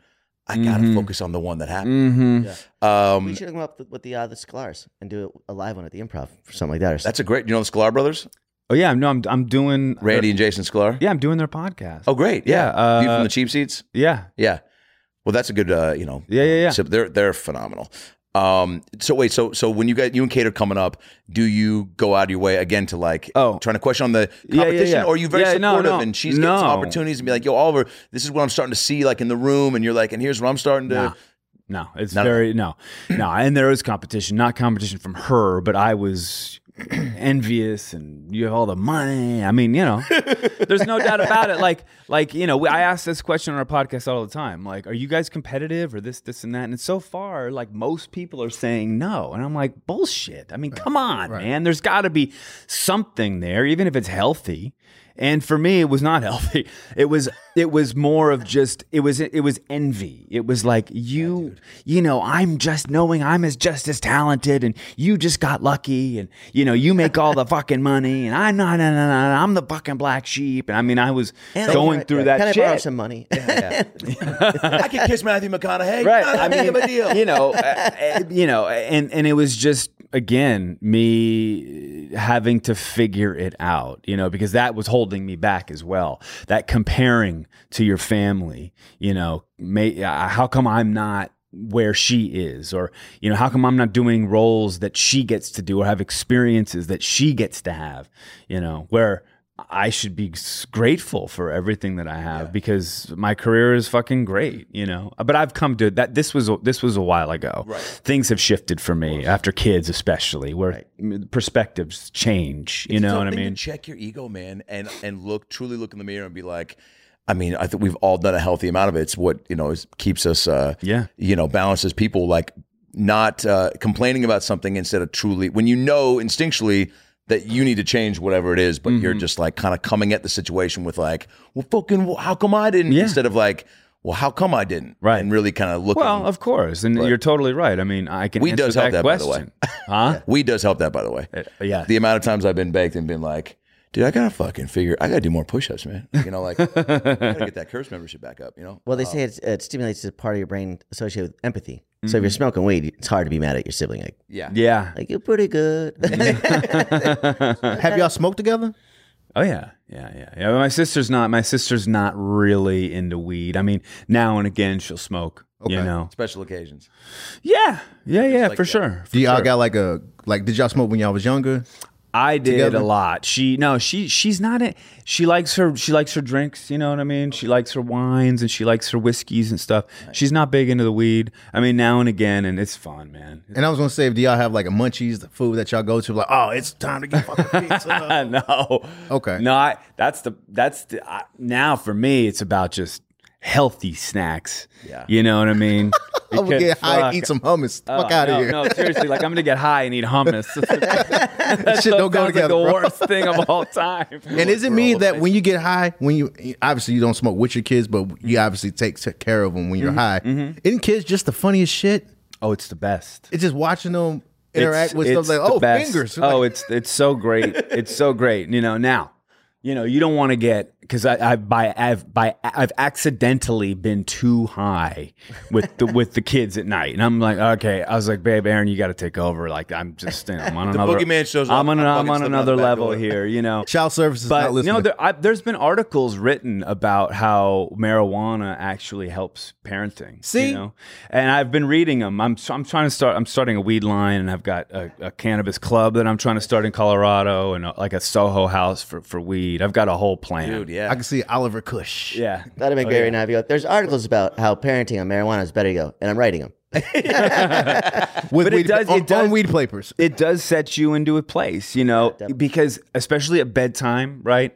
I gotta Mhm. focus on the one that happened. mm-hmm. Um, We should come up with the uh, the Sklar and do a live one at the Improv or something like that. Or something. that's a great. You know the Sklar brothers, Oh yeah, no, I'm I'm doing Randy and Jason Sklar. Yeah, I'm doing their podcast. Oh, great. Yeah. Yeah, uh, you from the cheap seats. yeah, Yeah. Well, that's a good. Uh, you know. yeah, yeah, yeah. So they're they're phenomenal. Um. So wait. So so when you got you and Kate are coming up, do you go out of your way again to like Oh. trying to question on the competition, Yeah, yeah, yeah. or are you very Yeah, no, supportive no. and she's getting some opportunities and be like, yo, Oliver, this is what I'm starting to see like in the room, and you're like, and here's what I'm starting to. Nah. No, it's of very no, no, and there is competition, not competition from her, but I was envious and you have all the money. I mean, you know, there's no doubt about it. Like, like you know, we, I ask this question on our podcast all the time. Like, are you guys competitive or this, this, and that? And so far, like most people are saying no, and I'm like, bullshit. I mean, come on, man. There's got to be something there, even if it's healthy. And for me, it was not healthy. It was it was more of just it was it was envy. It was like you you know I'm just knowing I'm as just as talented, and you just got lucky, and you know you make all the fucking money, and I'm not, no, no, no, no, I'm the fucking black sheep. And I mean, I was And going I- through can that I shit. borrow some money? I could kiss Matthew McConaughey. right i mean a deal. you know uh, uh, you know and and it was just again me having to figure it out you know because that was holding me back as well. That comparing to your family you know may, uh, how come i'm not where she is? Or you know how come i'm not doing roles that she gets to do or have experiences that she gets to have you know where I should be grateful for everything that I have because my career is fucking great, you know. But I've come to that. This was this was a while ago. Right. Things have shifted for me after kids, especially where m- perspectives change. You It's know what I mean? check your ego, man, and and look truly look in the mirror and be like, I mean, I think we've all done a healthy amount of it. It's what you know is, keeps us, uh, Yeah. you know, balances people like not uh, complaining about something instead of truly when you know instinctually that you need to change whatever it is, but you're Mm-hmm. just like kind of coming at the situation with like, well, fucking, how come I didn't? Yeah. Instead of like, well, how come I didn't? Right. and really kind of look. Well, of course, and you're totally right. I mean, I can We does help that by the way. Huh? Weed does help that, by the way. yeah. the amount of times I've been baked and been like, dude, I gotta fucking figure, I gotta do more push-ups, man. You know, like, I gotta get that curse membership back up. You know, Well, they say it's, it stimulates a part of your brain associated with empathy. So Mm-hmm. if you're smoking weed, it's hard to be mad at your sibling. Like, yeah, yeah. like you're pretty good. Have y'all smoked together? Oh yeah, yeah, yeah, yeah. But my sister's not. My sister's not really into weed. I mean, now and again she'll smoke. You know. special occasions. Yeah, yeah, yeah, like for that. sure. for Do y'all sure. got like a like? Did y'all smoke when y'all was younger? I did together? a lot. She no, she she's not a, she likes her she likes her drinks, you know what I mean? She likes her wines and she likes her whiskeys and stuff. She's not big into the weed. I mean, now and again and it's fun, man. And I was gonna say, do y'all have like a munchies, the food that y'all go to? Like, oh, it's time to get fucking pizza. no. Okay. No, I, that's the that's the I, now for me it's about just healthy snacks. Yeah. You know what I mean? I'm gonna get high fuck, eat some hummus. Oh, Fuck out of no, here. No, seriously, like I'm gonna get high and eat hummus. that shit don't go together, Like the worst thing of all time. And is it me that when you get high, when you obviously you don't smoke with your kids, but you obviously take care of them when you're mm-hmm, high? Mm-hmm. Isn't kids just the funniest shit? Oh, it's the best. It's just watching them interact It's- with it's stuff like, oh, best. fingers. Oh, it's it's so great. It's so great. You know, now, you know, you don't want to get because I, I've by I've by I've accidentally been too high with the with the kids at night, and I'm like, okay, I was like, babe, Aaron, you got to take over. Like, I'm just, you know, I'm on The another. boogeyman shows I'm on, I'm I'm on another out the back level door. here. You know, child services but not you know, there, I, there's been articles written about how marijuana actually helps parenting. See? you know? and I've been reading them. I'm I'm trying to start. I'm starting a weed line, and I've got a, a cannabis club that I'm trying to start in Colorado, and a, like a Soho house for for weed. I've got a whole plan. dude. Yeah, I can see Oliver Kush. Yeah. That'd make Oh, great yeah. right now. If you go, there's articles about how parenting on marijuana is better. You go, and I'm writing them. With But it does- on, it does- on weed papers. it does set you into a place, you know, definitely. because especially at bedtime, right?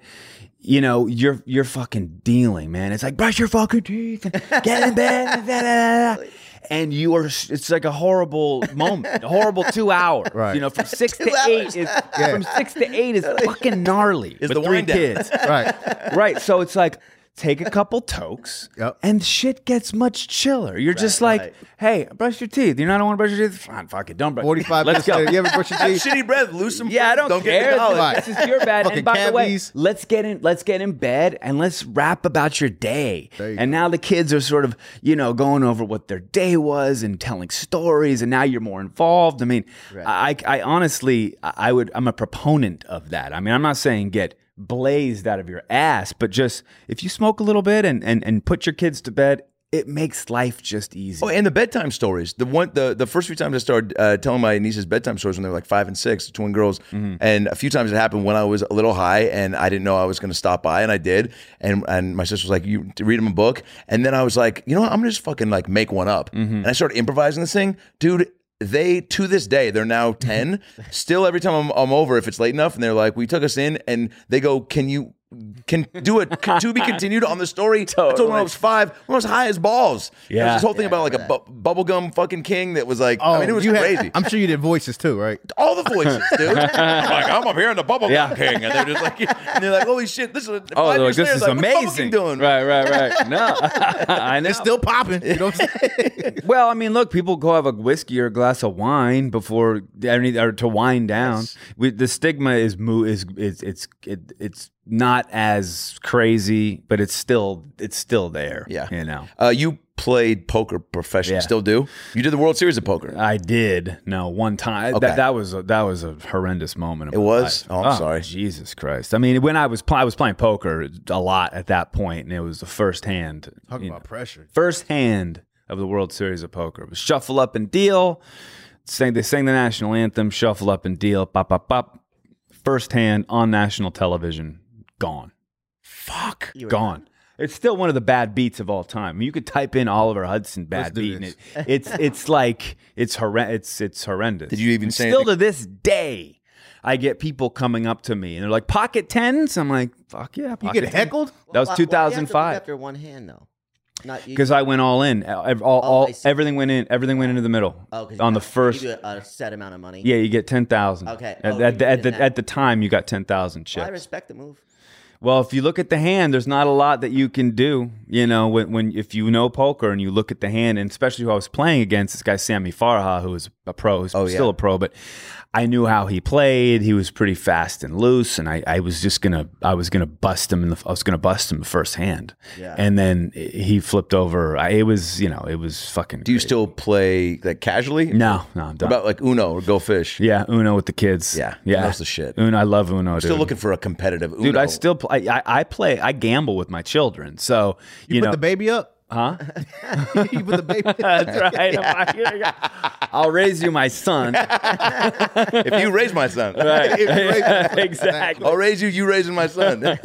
You know, you're you're fucking dealing, man. It's like brush your fucking teeth, and get in bed, da, da, da, da. And you are. It's like a horrible moment, a horrible two hours. Right. You know, from six to Two eight is from six to eight is fucking gnarly. Is with the three kids, right. right? So it's like take a couple tokes, Yep. and shit gets much chiller. You're just like, right. hey, brush your teeth. You know, I don't want to brush your teeth. Fine, fuck it, don't brush. 45 Let's minutes go. later, you ever brush your teeth? shitty breath. Lose some. Yeah, I don't, don't care. Get the This is your bad. And by the way, let's get in. Let's get in bed and let's rap about your day. You And now the kids are sort of, you know, going over what their day was and telling stories, and now you're more involved. I mean, I, I honestly, I I would, I'm a proponent of that. I mean, I'm not saying get blazed out of your ass, but just if you smoke a little bit and and and put your kids to bed, it makes life just easy. Oh, and the bedtime stories. The one, the the first few times I started uh, telling my nieces bedtime stories when they were like five and six, twin girls, Mm-hmm. and a few times it happened when I was a little high and I didn't know I was going to stop by, and I did. And and my sister was like, "You read them a book," and then I was like, "You know what? I'm gonna just fucking like make one up." Mm-hmm. And I started improvising this thing, dude. They to this day they're now 10 still every time I'm, I'm over if it's late enough and they're like we took us in and they go can you can do it to be continued on the story I told when I was five when I was high as balls Yeah. There's this whole thing Yeah, about like a remember bu- bubblegum fucking king that was like I oh, mean it was Oh, you had- crazy I'm sure you did voices too, right? all the voices, dude. I'm like, I'm up here in the bubblegum Yeah. king, and they're just like, and they're like, holy shit, this is. Oh, five they're like, this later, is like, amazing. King doing? Right, right, right. No, I know. It's still popping. You know what I'm saying? Well, I mean, look, people go have a whiskey or a glass of wine before any or to wind down. We, the stigma is mo- is is it's it, it's not as crazy, but it's still it's still there. Yeah. you know. Uh, you played poker professionally, Yeah. still do? You did the World Series of poker. I did no one time. Okay. That that was a, that was a horrendous moment. Of It my was? life. Oh, I'm sorry. Jesus Christ! I mean, when I was pl- I was playing poker a lot at that point, and it was the first hand. Talk about know, pressure. first hand of the World Series of Poker. It was shuffle up and deal. Sang they sang the national anthem, shuffle up and deal, pop pop pop. First hand on national television, gone, Fuck. You were gone. It's still one of the bad beats of all time. You could type in Oliver Hudson bad do beat, and it, it's it's like it's horrend- it's it's horrendous. Did you even And say still anything? to this day? I get people coming up to me and they're like pocket tens. I'm like, fuck yeah. You pocket get 10s." heckled? That was Why- why do you have to 2005. After one hand, though. Not because I went all in. All, all, oh, all- everything went in. Everything went into the middle. Oh, 'cause you on the first. you do a, a set amount of money. Yeah, you get ten thousand. Okay. At, Oh, at, you the, at the that. at the time, you got ten thousand Well, I respect the move. Well, if you look at the hand, there's not a lot that you can do. You know, when, when if you know poker and you look at the hand, and especially who I was playing against, this guy Sammy Farha, who is a pro, who's Oh, still yeah. a pro, but I knew how he played. He was pretty fast and loose, and I, I was just gonna I was gonna bust him in the I was gonna bust him the first hand. Yeah. And then he flipped over. I, it was you know it was fucking. Do you crazy. still play like casually? No, no, I'm What done. about like Uno or Go Fish? Yeah, Uno with the kids. Yeah, yeah, That's the shit. Uno, I love Uno. Still dude. looking for a competitive Uno. dude. I still play. I, I play. I gamble with my children. So you, You, put know, the baby up? Huh? you put the baby That's right. I'll raise you, my son. if you raise my son, right. exactly. I'll raise you. You raising my son.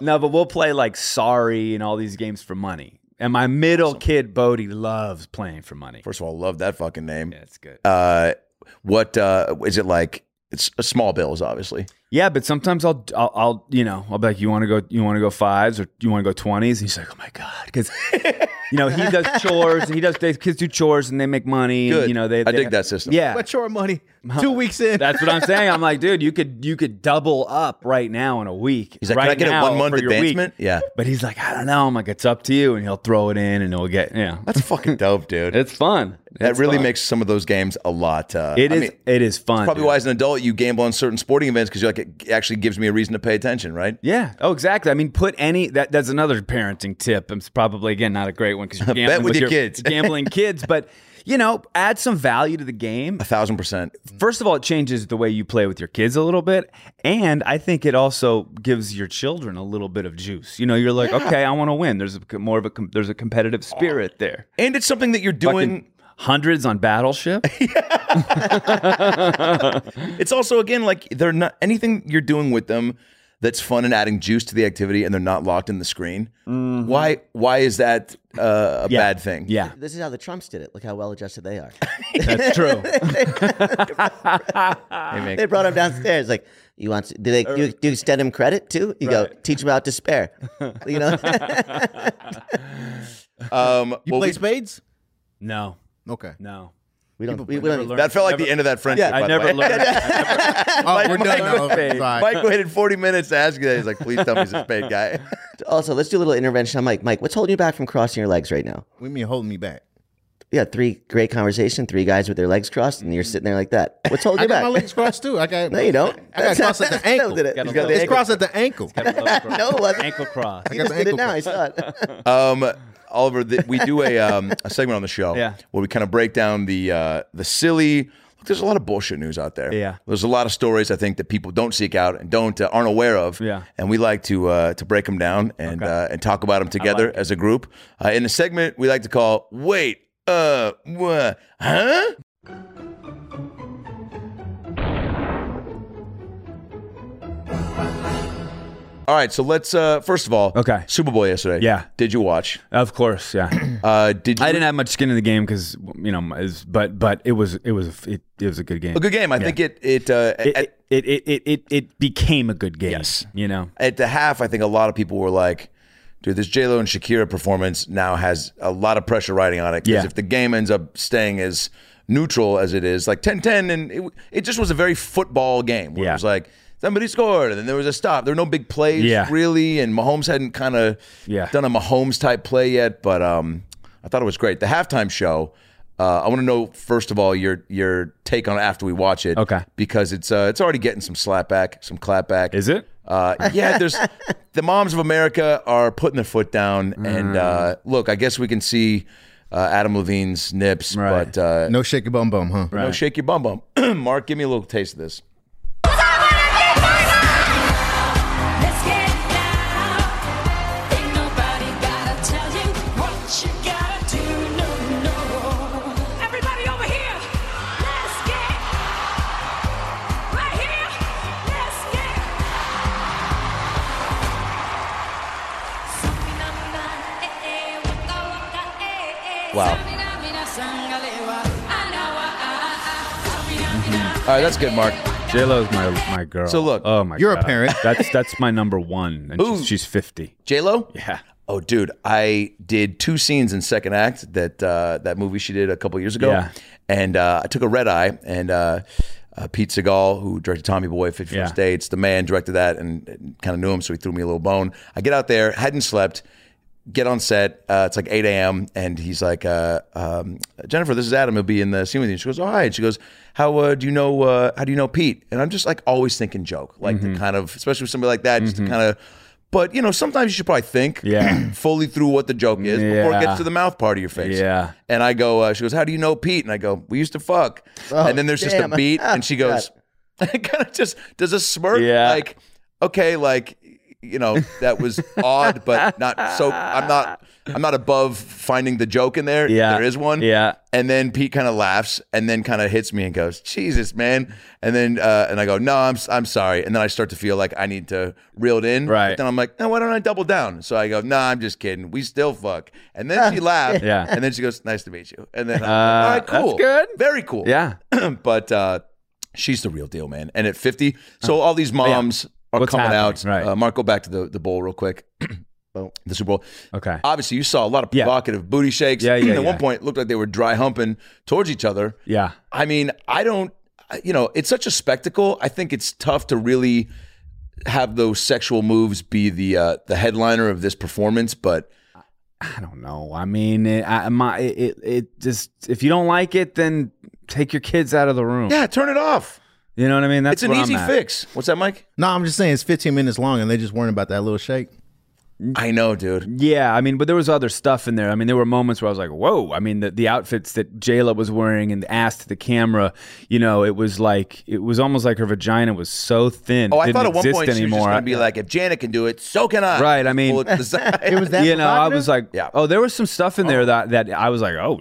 No, but we'll play like Sorry and all these games for money. And my middle kid Bodie loves playing for money. First of all, love that fucking name. Yeah, it's good. Uh, what uh, is it like? It's a small bills, obviously. Yeah, but sometimes I'll, I'll, I'll, you know, I'll be like, you want to go, you want to go fives or you want to go twenties? and he's like, oh my god, because you know he does chores and he does. They kids do chores and they make money. Good. And, you know, they. I they- dig that system. Yeah, What's your money? Two weeks in. That's what I'm saying. I'm like, dude, you could you could double up right now in a week. He's like, right can I get now a one month for your week." advancement? Yeah, But he's like, I don't know. I'm like, it's up to you, and he'll throw it in, and he'll get yeah. that's fucking dope, dude. It's fun. that It's really fun. makes some of those games a lot. Uh, it I is mean, it is fun. probably dude. why as an adult you gamble on certain sporting events because you're like it actually gives me a reason to pay attention, right? Yeah. Oh, exactly. I mean, put any that that's another parenting tip. It's probably again not a great one because you're Bet gambling with your kids. gambling kids, but you know, add some value to the game. A thousand percent. First of all, it changes the way you play with your kids a little bit, and I think it also gives your children a little bit of juice. You know, you're like, okay, I want to win. There's a more of a there's a competitive spirit there. And it's something that you're doing. Fucking hundreds on Battleship. It's also again like they're not anything you're doing with them that's fun and adding juice to the activity, and they're not locked in the screen. Why? Why is that uh, a Mm-hmm. Yeah. bad thing? Yeah, This is how the Trumps did it. Look how well adjusted they are. that's true. Hey, man. they brought him downstairs. Like, you want? To, do they? You, do you extend him credit too? You go teach him about despair. You know. Um, you well, play we- spades? No, okay. no. We don't. People We, play we don't. that felt like Never- the end of that friendship. I by the never way. learned. Oh, we're Mike- done. now. Spades. Mike waited 40 minutes to ask you that. He's like, please tell me he's a spade guy. Also, let's do a little intervention on Mike. Mike, what's holding you back from crossing your legs right now? What do you mean holding me back? Yeah, three great conversation, three guys with their legs crossed, and you're sitting there like that. What's holding I you got back? my legs crossed too. I got. No, you don't. I got crossed at the ankle. Did it. Got He's got the It's ankle. crossed at the ankle. No, it wasn't. ankle cross. I got just the did it ankle now. I saw it. Um, Oliver, th- we do a um, a segment on the show Yeah. where we kind of break down the uh, the silly. Look, there's a lot of bullshit news out there. Yeah. there's a lot of stories I think that people don't seek out and don't uh, aren't aware of. Yeah. and we like to uh, to break them down and uh, and talk about them together like as a group. Uh, in a segment we like to call "Wait, uh, what, huh?" All right, so let's uh first of all, Okay. Super Bowl yesterday. Yeah. Did you watch? Of course, yeah. Uh did you I didn't have much skin in the game because you know, is but but it was it was it, it was a good game. a good game. I think it it uh It, it, it, it, it, it became a good game. Yes. you know. at the half, I think a lot of people were like, dude, this J Lo and Shakira performance now has a lot of pressure riding on it. Because Yeah. if the game ends up staying as neutral as it is, like 10-10, and it, it just was a very football game where it Yeah. was like somebody scored and then there was a stop. There were no big plays Yeah. really, and Mahomes hadn't kind of Yeah. done a Mahomes type play yet, but um, I thought it was great. The halftime show. Uh, I want to know first of all your your take on it after we watch it. Okay. Because it's uh, it's already getting some slapback, some clapback. Is it? Uh, yeah, there's the moms of America are putting their foot down, and Mm. uh, look, I guess we can see uh, Adam Levine's nips, Right. but uh, No shake your bum bum, huh? no shake your bum bum. Mark, give me a little taste of this. Wow. All right, that's good, Mark. J Lo's my my girl. So look, oh my, you're a parent. That's that's my number one, and Ooh. she's, she's fifty. J Lo. Yeah. Oh, dude, I did two scenes in second act that uh, that movie she did a couple years ago, Yeah. and uh, I took a red eye, and uh, uh, Pete Segal, who directed Tommy Boy, Fifty First Yeah. Dates, the man directed that, and, and kind of knew him, so he threw me a little bone. I get out there, hadn't slept, get on set. Uh, it's like eight a.m. and he's like, uh, um, "Jennifer, this is Adam. He'll be in the scene with you." She goes, "Oh hi." And she goes, "How uh, do you know? Uh, how do you know Pete?" And I'm just like always thinking joke, like Mm-hmm. the kind of, especially with somebody like that, just to kind of. But you know, sometimes you should probably think Yeah. fully through what the joke is before it gets to the mouth part of your face. Yeah. And I go, uh, she goes, "How do you know Pete?" And I go, "We used to fuck." and then there's just a beat, and she goes, "It kind of just does a smirk, Yeah. like, okay, like you know, that was odd, but not so. I'm not. I'm not above finding the joke in there. Yeah. there is one. Yeah. And then Pete kind of laughs, and then kind of hits me and goes, "Jesus, man!" And then uh, and I go, "No, I'm I'm sorry." And then I start to feel like I need to reel it in. Right. But then I'm like, "No, why don't I double down?" So I go, "No, I'm just kidding. We still fuck." And then she laughs Yeah. And then she goes, "Nice to meet you." And then I'm like, Uh, all right, that's cool, good. very cool. Yeah. but uh, she's the real deal, man. And at 50, so all these moms are What's coming out. Right. Uh, Mark, go back to the, the bowl real quick. the Super Bowl. Okay. Obviously, you saw a lot of Yeah. provocative booty shakes. Yeah, yeah, At yeah. one point, it looked like they were dry humping towards each other. Yeah. I mean, I don't, you know, it's such a spectacle. I think it's tough to really have those sexual moves be the uh, the headliner of this performance. But I don't know. I mean, it, I, my it, it just if you don't like it, then take your kids out of the room. yeah, turn it off. You know what I mean? That's It's an where easy I'm at. fix. What's that, Mike? No, I'm just saying it's 15 minutes long, and they just worrying about that little shake. I know, dude. Yeah, I mean, but there was other stuff in there. I mean, there were moments where I was like, "Whoa!" I mean, the, the outfits that J Lo was wearing and the ass to the camera, you know, it was like it was almost like her vagina was so thin. Oh, I didn't thought at one exist point she was just anymore. going to be like, if Janet can do it, so can I. Right, I mean- it to the side. It was that. you know, I was like, Yeah. oh, there was some stuff in there oh. that that I was like, oh,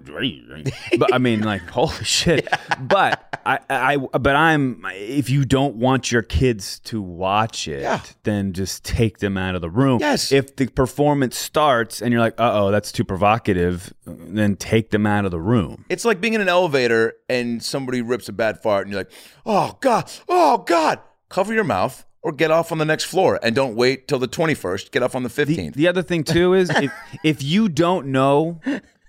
but I mean, like, holy shit. But I, I, but I'm, if you don't want your kids to watch it, Yeah. then just take them out of the room. Yes. If the performance starts and you're like, uh oh, that's too provocative, then take them out of the room. It's like being in an elevator and somebody rips a bad fart and you're like, oh, God, oh, God. Cover your mouth or get off on the next floor and don't wait till the 21st. Get off on the 15th. The other thing too is if if you don't know,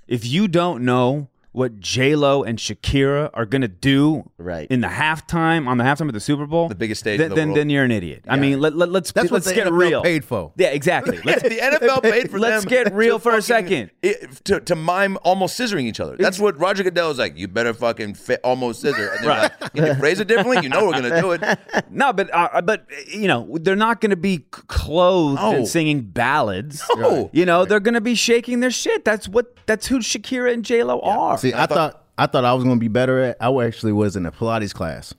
if you don't know what J Lo and Shakira are gonna do Right. in the halftime on the halftime of the Super Bowl, The biggest stage then, in the then, world. then you're an idiot. I mean, let, let, let's That's let's get NFL real. paid for. Yeah, exactly. Let's, the NFL paid for Let's get real for a second. it- to, to mime almost scissoring each other. That's what Roger Goodell was like. You better fucking fit almost scissor. And they're like, can you phrase it differently? You know we're gonna do it. no, but uh, but you know they're not going to be clothed No. and singing ballads. No. You know they're going to be shaking their shit. That's what that's who Shakira and J Lo are. See, I, thought I thought I was going to be better at. I actually was in a Pilates class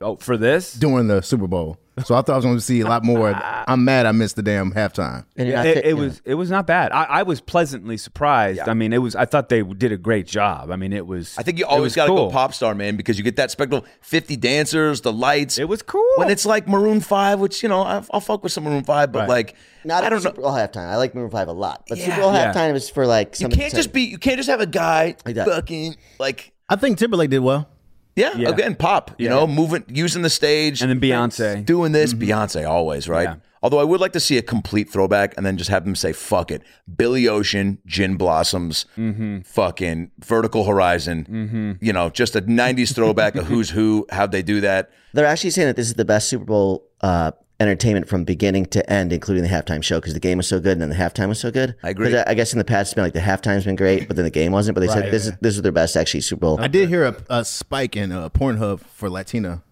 oh, for this, during the Super Bowl. So I thought I was going to see a lot more. I'm mad I missed the damn halftime. And Yeah, not it, it was it was not bad. I, I was pleasantly surprised. I mean, it was. I thought they did a great job. I mean, it was. I think you always got to cool. go pop star, man, because you get that spectacle. Fifty dancers, the lights. It was cool. when it's like Maroon Five, which you know I'll, I'll fuck with some Maroon Five, but Right. like Not I don't know. Super Bowl halftime. I like Maroon Five a lot, but Yeah. Super Bowl Yeah. halftime is for like You can't just be. You can't just have a guy Like fucking like I think Timberlake did well. Yeah, Yeah. again pop. You know, moving, using the stage, and then Beyonce. doing this. Mm-hmm. Beyonce always right. Yeah. Although I would like to see a complete throwback and then just have them say "fuck it," Billy Ocean, Gin Blossoms, mm-hmm. fucking Vertical Horizon. Mm-hmm. You know, just a '90s throwback of who's who. How'd they do that? They're actually saying that this is the best Super Bowl uh, entertainment from beginning to end, including the halftime show, because the game was so good and then the halftime was so good. I agree. I, I guess in the past, it's been like the halftime's been great, but then the game wasn't. But they said this is this is their best actually Super Bowl. I did hear a, a spike in uh, Pornhub for Latina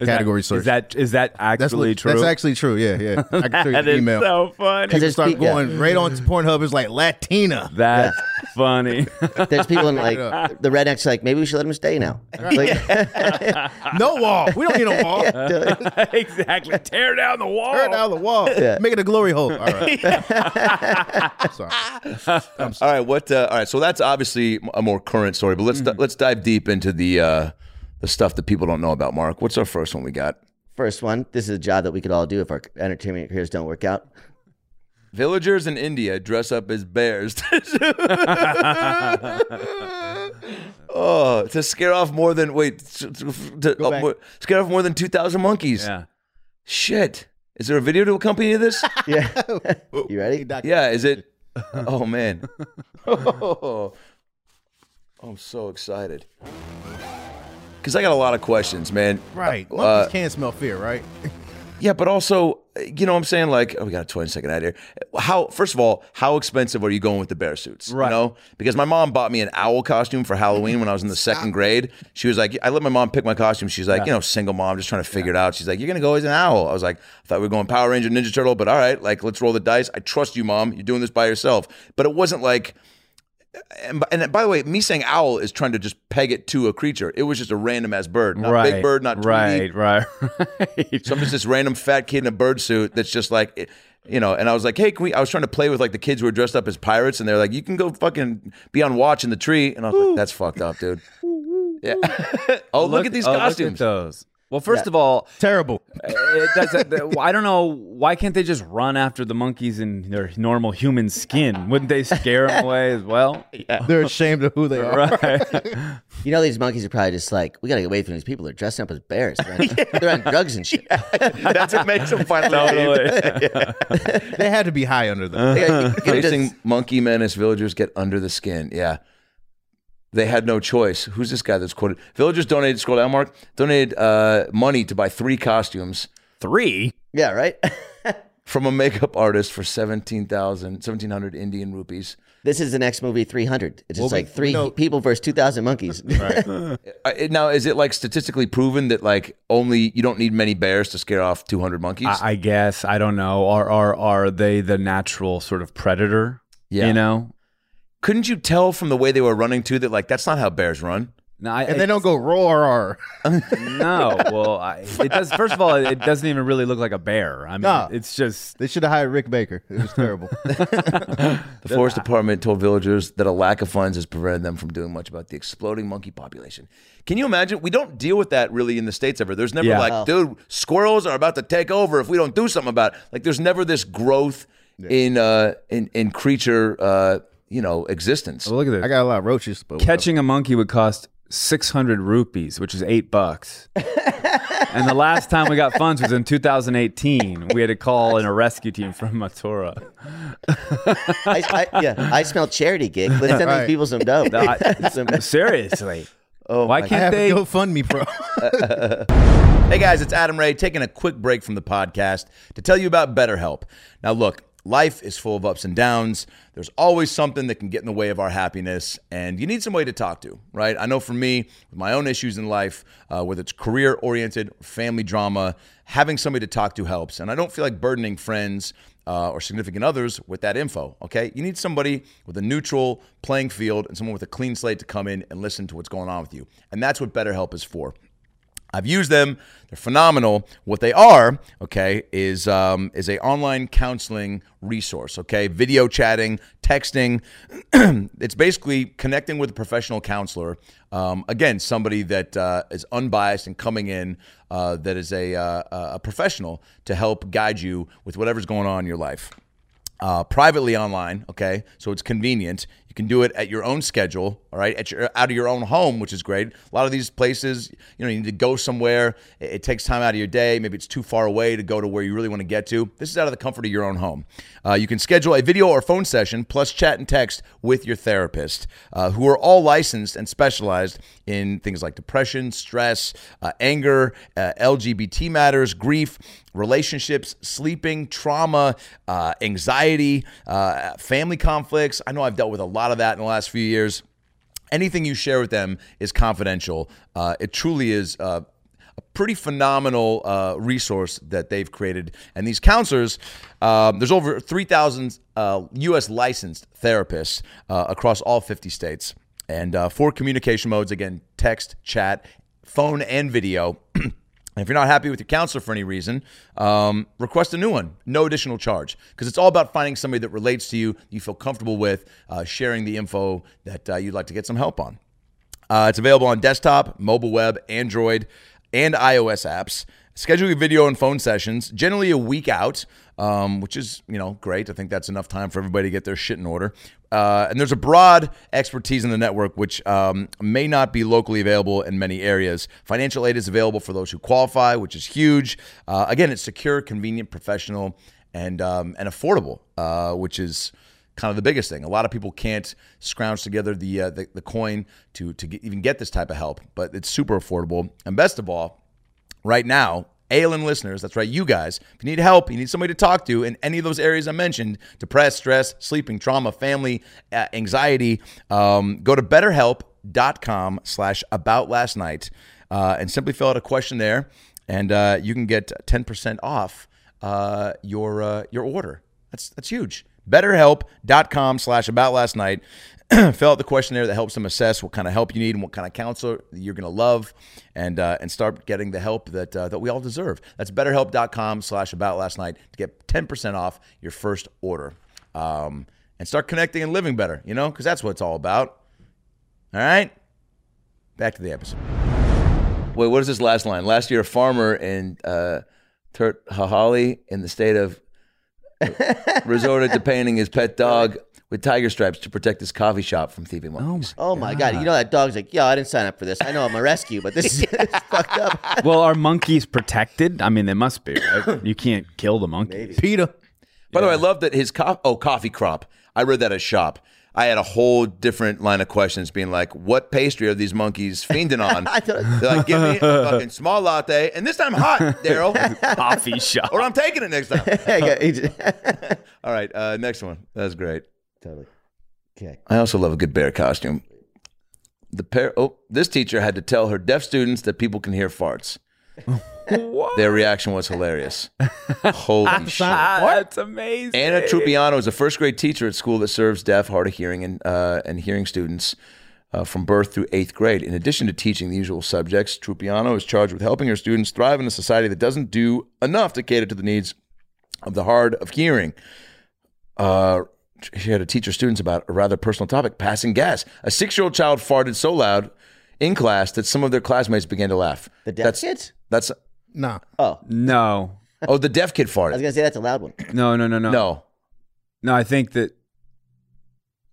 category search. Is that is that that's actually li- true? That's actually true. Yeah, yeah. I can show you That the is email. so funny. Because there's Start pe- yeah. going right on to Pornhub. It's like Latina. That's funny. There's people in like the rednecks like maybe we should let them stay now. Like, No wall. We don't need no wall. exactly. Tear down the wall. Tear down the wall. Yeah. Make it a glory hole. All right. Sorry. All right, what? Uh, all right, so that's obviously a more current story, but let's let's dive deep into the uh, the stuff that people don't know about. Mark, what's our first one we got? First one, this is a job that we could all do if our entertainment careers don't work out. Villagers in India dress up as bears. oh, to scare off more than wait, to, to- uh, more- scare off more than two thousand monkeys. Yeah. Shit, is there a video to accompany this? Yeah, you ready? yeah, is it? Oh man, oh, I'm so excited because I got a lot of questions, man. Right. Uh, Monkeys can't smell fear, right? Yeah, but also, you know what I'm saying? Like, oh, we got a 20 second ad here. How, first of all, how expensive are you going with the bear suits? Right. You know? Because my mom bought me an owl costume for Halloween when I was in the second grade. She was like, I let my mom pick my costume. She's like, you know, single mom, just trying to figure it out. She's like, you're going to go as an owl. I was like, I thought we were going Power Ranger, Ninja Turtle, but all right, like, let's roll the dice. I trust you, mom. You're doing this by yourself. But it wasn't like, and, and by the way, me saying owl is trying to just peg it to a creature. It was just a random ass bird, not right. big bird, not right, right, right. So I'm just this random fat kid in a bird suit that's just like, eh, you know. And I was like, hey, can we? I was trying to play with like the kids who were dressed up as pirates, and they're like, you can go fucking be on watch in the tree. And I was like, that's fucked up, dude. Yeah. oh, look, at these oh, costumes. Look at those. Well, first of all, Terrible. Uh, it, that's, uh, that- I don't know why can't they just run after the monkeys in their normal human skin? Wouldn't they scare them away as well? Yeah. They're ashamed of who they are. Right. You know these monkeys are probably just like we gotta get away from these people. They're dressing up as bears. They're on, they're on drugs and shit. that's what makes them finally totally. They had to be high under them. They gotta- you Facing monkey menace, villagers get under the skin. Yeah. They had no choice. Who's this guy that's quoted? Villagers donated, scroll down, Mark, donated uh, money to buy three costumes Three. yeah, right. from a makeup artist for 17,000, 1,700 Indian rupees. this is the next movie, Three Hundred. It's just Well, we- like three we know- people versus two thousand monkeys. It- now, is it like statistically proven that like only you don't need many bears to scare off 200 monkeys? I, I guess I don't know. Are are are they the natural sort of predator? Yeah. You know. Couldn't you tell from the way they were running too that like that's not how bears run? No, I, And they don't go roar. No, well, I, it does. First of all, it doesn't even really look like a bear. I mean, No. it's just They should have hired Rick Baker. It was terrible. The forest department told villagers that a lack of funds has prevented them from doing much about the exploding monkey population. Can you imagine? We don't deal with that really in the states ever. There's never Yeah. like, dude, squirrels are about to take over if we don't do something about it. Like, there's never this growth in uh in in creature uh you know existence. well, look at this. I got a lot of roaches, but Catching a monkey would cost six hundred rupees, which is eight bucks. and the last time we got funds was in 2018. We had to call in a rescue team from Mathura. I, I, yeah, I smell charity gig. Let's send Right. these people some dough. I- Some- seriously. Oh, why I can't have they? fund me, bro. Hey guys, it's Adam Ray taking a quick break from the podcast to tell you about BetterHelp. Now, look, life is full of ups and downs. There's always something that can get in the way of our happiness, and you need somebody to talk to, right? I know for me, with my own issues in life, uh, whether it's career oriented family drama, having somebody to talk to helps. And I don't feel like burdening friends uh, or significant others with that info, okay? You need somebody with a neutral playing field and someone with a clean slate to come in and listen to what's going on with you. And that's what BetterHelp is for. I've used them. They're phenomenal. What they are, okay, is um, is a online counseling resource. Okay, video chatting, texting. it's basically connecting with a professional counselor. Um, again, somebody that uh, is unbiased and coming in uh, that is a uh, a professional to help guide you with whatever's going on in your life uh, privately online. Okay, so it's convenient. You can do it at your own schedule. All right, at your out of your own home, which is great. A lot of these places, you know, you need to go somewhere. It, it takes time out of your day. Maybe it's too far away to go to where you really want to get to. This is out of the comfort of your own home. Uh, you can schedule a video or phone session plus chat and text with your therapist, uh, who are all licensed and specialized in things like depression, stress, uh, anger, uh, LGBT matters, grief relationships, sleeping, trauma, uh, anxiety, uh, family conflicts. I know I've dealt with a lot of that in the last few years. Anything you share with them is confidential. Uh, it truly is. Uh, a pretty phenomenal uh, resource that they've created. And these counselors, um, there's over 3,000 uh, U.S. licensed therapists uh, across all 50 states. And uh, four communication modes again, text, chat, phone, and video. If you're not happy with your counselor for any reason, um, request a new one, no additional charge, because it's all about finding somebody that relates to you, you feel comfortable with, uh, sharing the info that uh, you'd like to get some help on. Uh, it's available on desktop, mobile web, Android, and iOS apps. Schedule your video and phone sessions, generally a week out, um, which is you know great. I think that's enough time for everybody to get their shit in order. Uh, and there's a broad expertise in the network, which um, may not be locally available in many areas. Financial aid is available for those who qualify, which is huge. Uh, again, it's secure, convenient, professional, and um, and affordable, uh, which is kind of the biggest thing. A lot of people can't scrounge together the uh, the, the coin to to get, even get this type of help, but it's super affordable. And best of all, right now, ALN listeners, that's right, you guys, if you need help, you need somebody to talk to in any of those areas I mentioned depressed, stress, sleeping, trauma, family, uh, anxiety, um, go to betterhelp.com slash about last night uh, and simply fill out a questionnaire, and uh, you can get 10% off uh, your, uh, your order. That's, that's huge. BetterHelp.com slash about last night. Fill out the questionnaire that helps them assess what kind of help you need and what kind of counselor you're going to love, and uh, and start getting the help that uh, that we all deserve. That's BetterHelp.com/slash About Last Night to get 10% off your first order, um, and start connecting and living better. You know, because that's what it's all about. All right, back to the episode. Wait, what is this last line? Last year, a farmer in uh, Thirthahalli in the state of resorted to painting his pet dog with tiger stripes to protect his coffee shop from thieving monkeys. Oh my oh god! You know that dog's like, yo, I didn't sign up for this. I know I'm a rescue, but this is it's fucked up. Well, are monkeys protected? I mean, they must be. Right? You can't kill the monkeys. Peter. By the way, I love that his co- oh coffee crop. I read that at shop. I had a whole different line of questions, being like, "What pastry are these monkeys fiending on?" I thought- They're like, "Give me a fucking small latte, and this time hot, Daryl, Coffee shop. or I'm taking it next time." I got- All right, uh, next one. That's great. totally. Okay. I also love a good bear costume. The pair. Oh, this teacher had to tell her deaf students that people can hear farts. Their reaction was hilarious. Holy shit! That's amazing. Anna Trupiano is a first grade teacher at school that serves deaf, hard of hearing, and uh, and hearing students uh, from birth through eighth grade. In addition to teaching the usual subjects, Trupiano is charged with helping her students thrive in a society that doesn't do enough to cater to the needs of the hard of hearing. Uh, she had to teach her students about a rather personal topic: passing gas. A six-year-old child farted so loud in class that some of their classmates began to laugh. The deaf that's, kids? That's Nah. Oh, No. oh, the deaf kid farted. I was gonna say that's a loud one. No, no, no, no. No. No, I think that.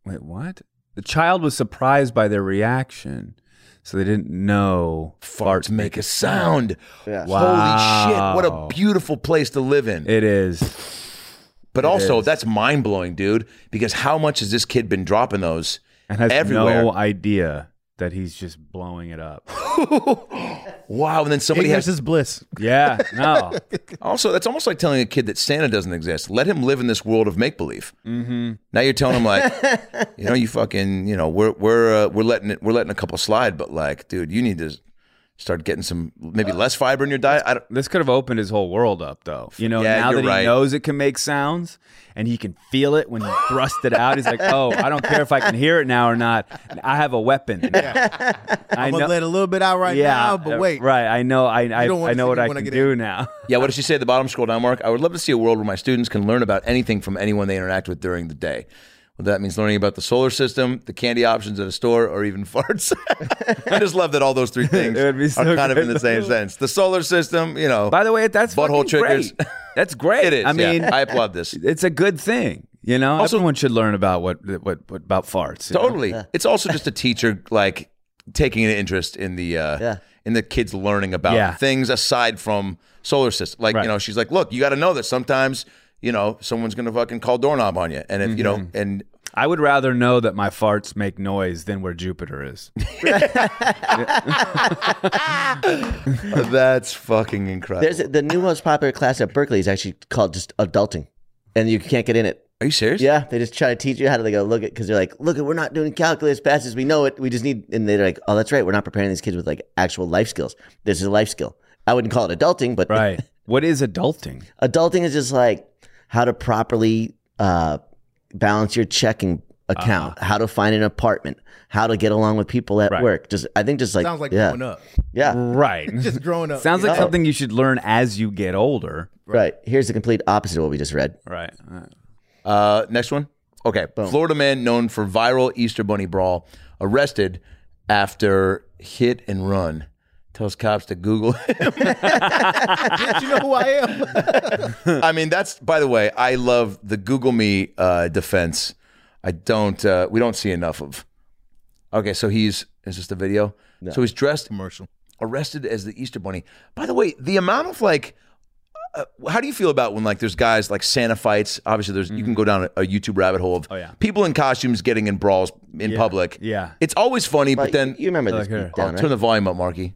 Wait, what? The child was surprised by their reaction, so they didn't know farts make a sound. Yeah. Holy shit, what a beautiful place to live in. It is. but also, that's mind blowing, dude, because how much has this kid been dropping those And has everywhere? no idea that he's just blowing it up. wow. And then somebody Ignorance has. is bliss. Yeah, no. Also, that's almost like telling a kid that Santa doesn't exist. Let him live in this world of make believe. Mm-hmm. Now you're telling him like, you know, you fucking, you know, we're we're uh, we're letting it, we're letting a couple slide, but like, dude, you need to start getting some maybe less fiber in your diet. I don't, This could have opened his whole world up, though. You know, Yeah, now you're that right. he knows it can make sounds and he can feel it when you thrust it out, he's like, "Oh, I don't care if I can hear it now or not. I have a weapon." I I'm gonna let a little bit out right yeah, now, but uh, wait. right? I know, I, I, I know what I when I can do in. now. yeah, what does she say at the bottom? Scroll down, Mark. I would love to see a world where my students can learn about anything from anyone they interact with during the day. Well, that means learning about the solar system, the candy options at a store, or even farts. I just love that all those three things It would be so are kind of in the same sense. The solar system, you know, By the way, that's Butthole fucking triggers. Great. That's great. it is. I mean, yeah, I applaud this. it's a good thing. You know, Also- everyone should learn about what what, what about farts. you know? Totally. It's also just a teacher like taking an interest in the uh, Yeah. in the kids learning about Yeah. things aside from solar system. Like Right. you know, she's like, look, you got to know that sometimes you know someone's gonna fucking call doorknob on you, and if you know, mm-hmm. and I would rather know that my farts make noise than where Jupiter is. that's fucking incredible. There's the new most popular class at Berkeley is actually called just adulting, and you can't get in it. Are you serious? Yeah, they just try to teach you how to like, go look at because they're like, look, we're not doing calculus fast as we know it. We just need, and they're like, oh, that's right, we're not preparing these kids with like actual life skills. This is a life skill. I wouldn't call it adulting, but Right. what is adulting? adulting is just like how to properly uh, balance your checking account, Uh-huh. how to find an apartment, how to get along with people at Right. work. Just I think just like Sounds like yeah, growing up. yeah, Right. Just growing up. Sounds like Yeah. something you should learn as you get older. right. Here's the complete opposite of what we just read. Right. Uh, next one. Okay. Florida man known for viral Easter Bunny brawl arrested after hit and run. Tells cops to Google him. Yes, you know who I am. I mean, that's by the way, I love the Google me uh, defense. I don't. Uh, we don't see enough of. Okay, so he's is this the video? So he's dressed, Commercial. arrested as the Easter Bunny. By the way, the amount of like. Uh, how do you feel about when like there's guys like Santa fights? Obviously, there's you can go down a, a YouTube rabbit hole of Oh, yeah. people in costumes getting in brawls in public. yeah. it's always funny, but, But then you remember this Like down, I'll right? turn the volume up, Marky.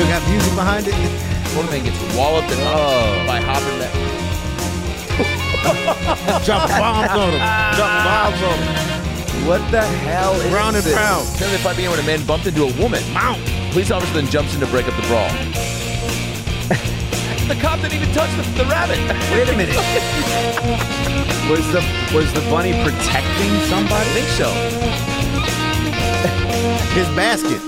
They got music behind it. Florida man gets walloped and Oh. by Hopper. Man. Drop bombs on them. Drop bombs on them. What the hell is Round and this? pound. Apparently, fight began when a man bumped into a woman. Mount. Police officer then jumps in to break up the brawl. the cop didn't even touch the, the rabbit. Wait a minute. was the was the bunny protecting somebody? I think so. His basket.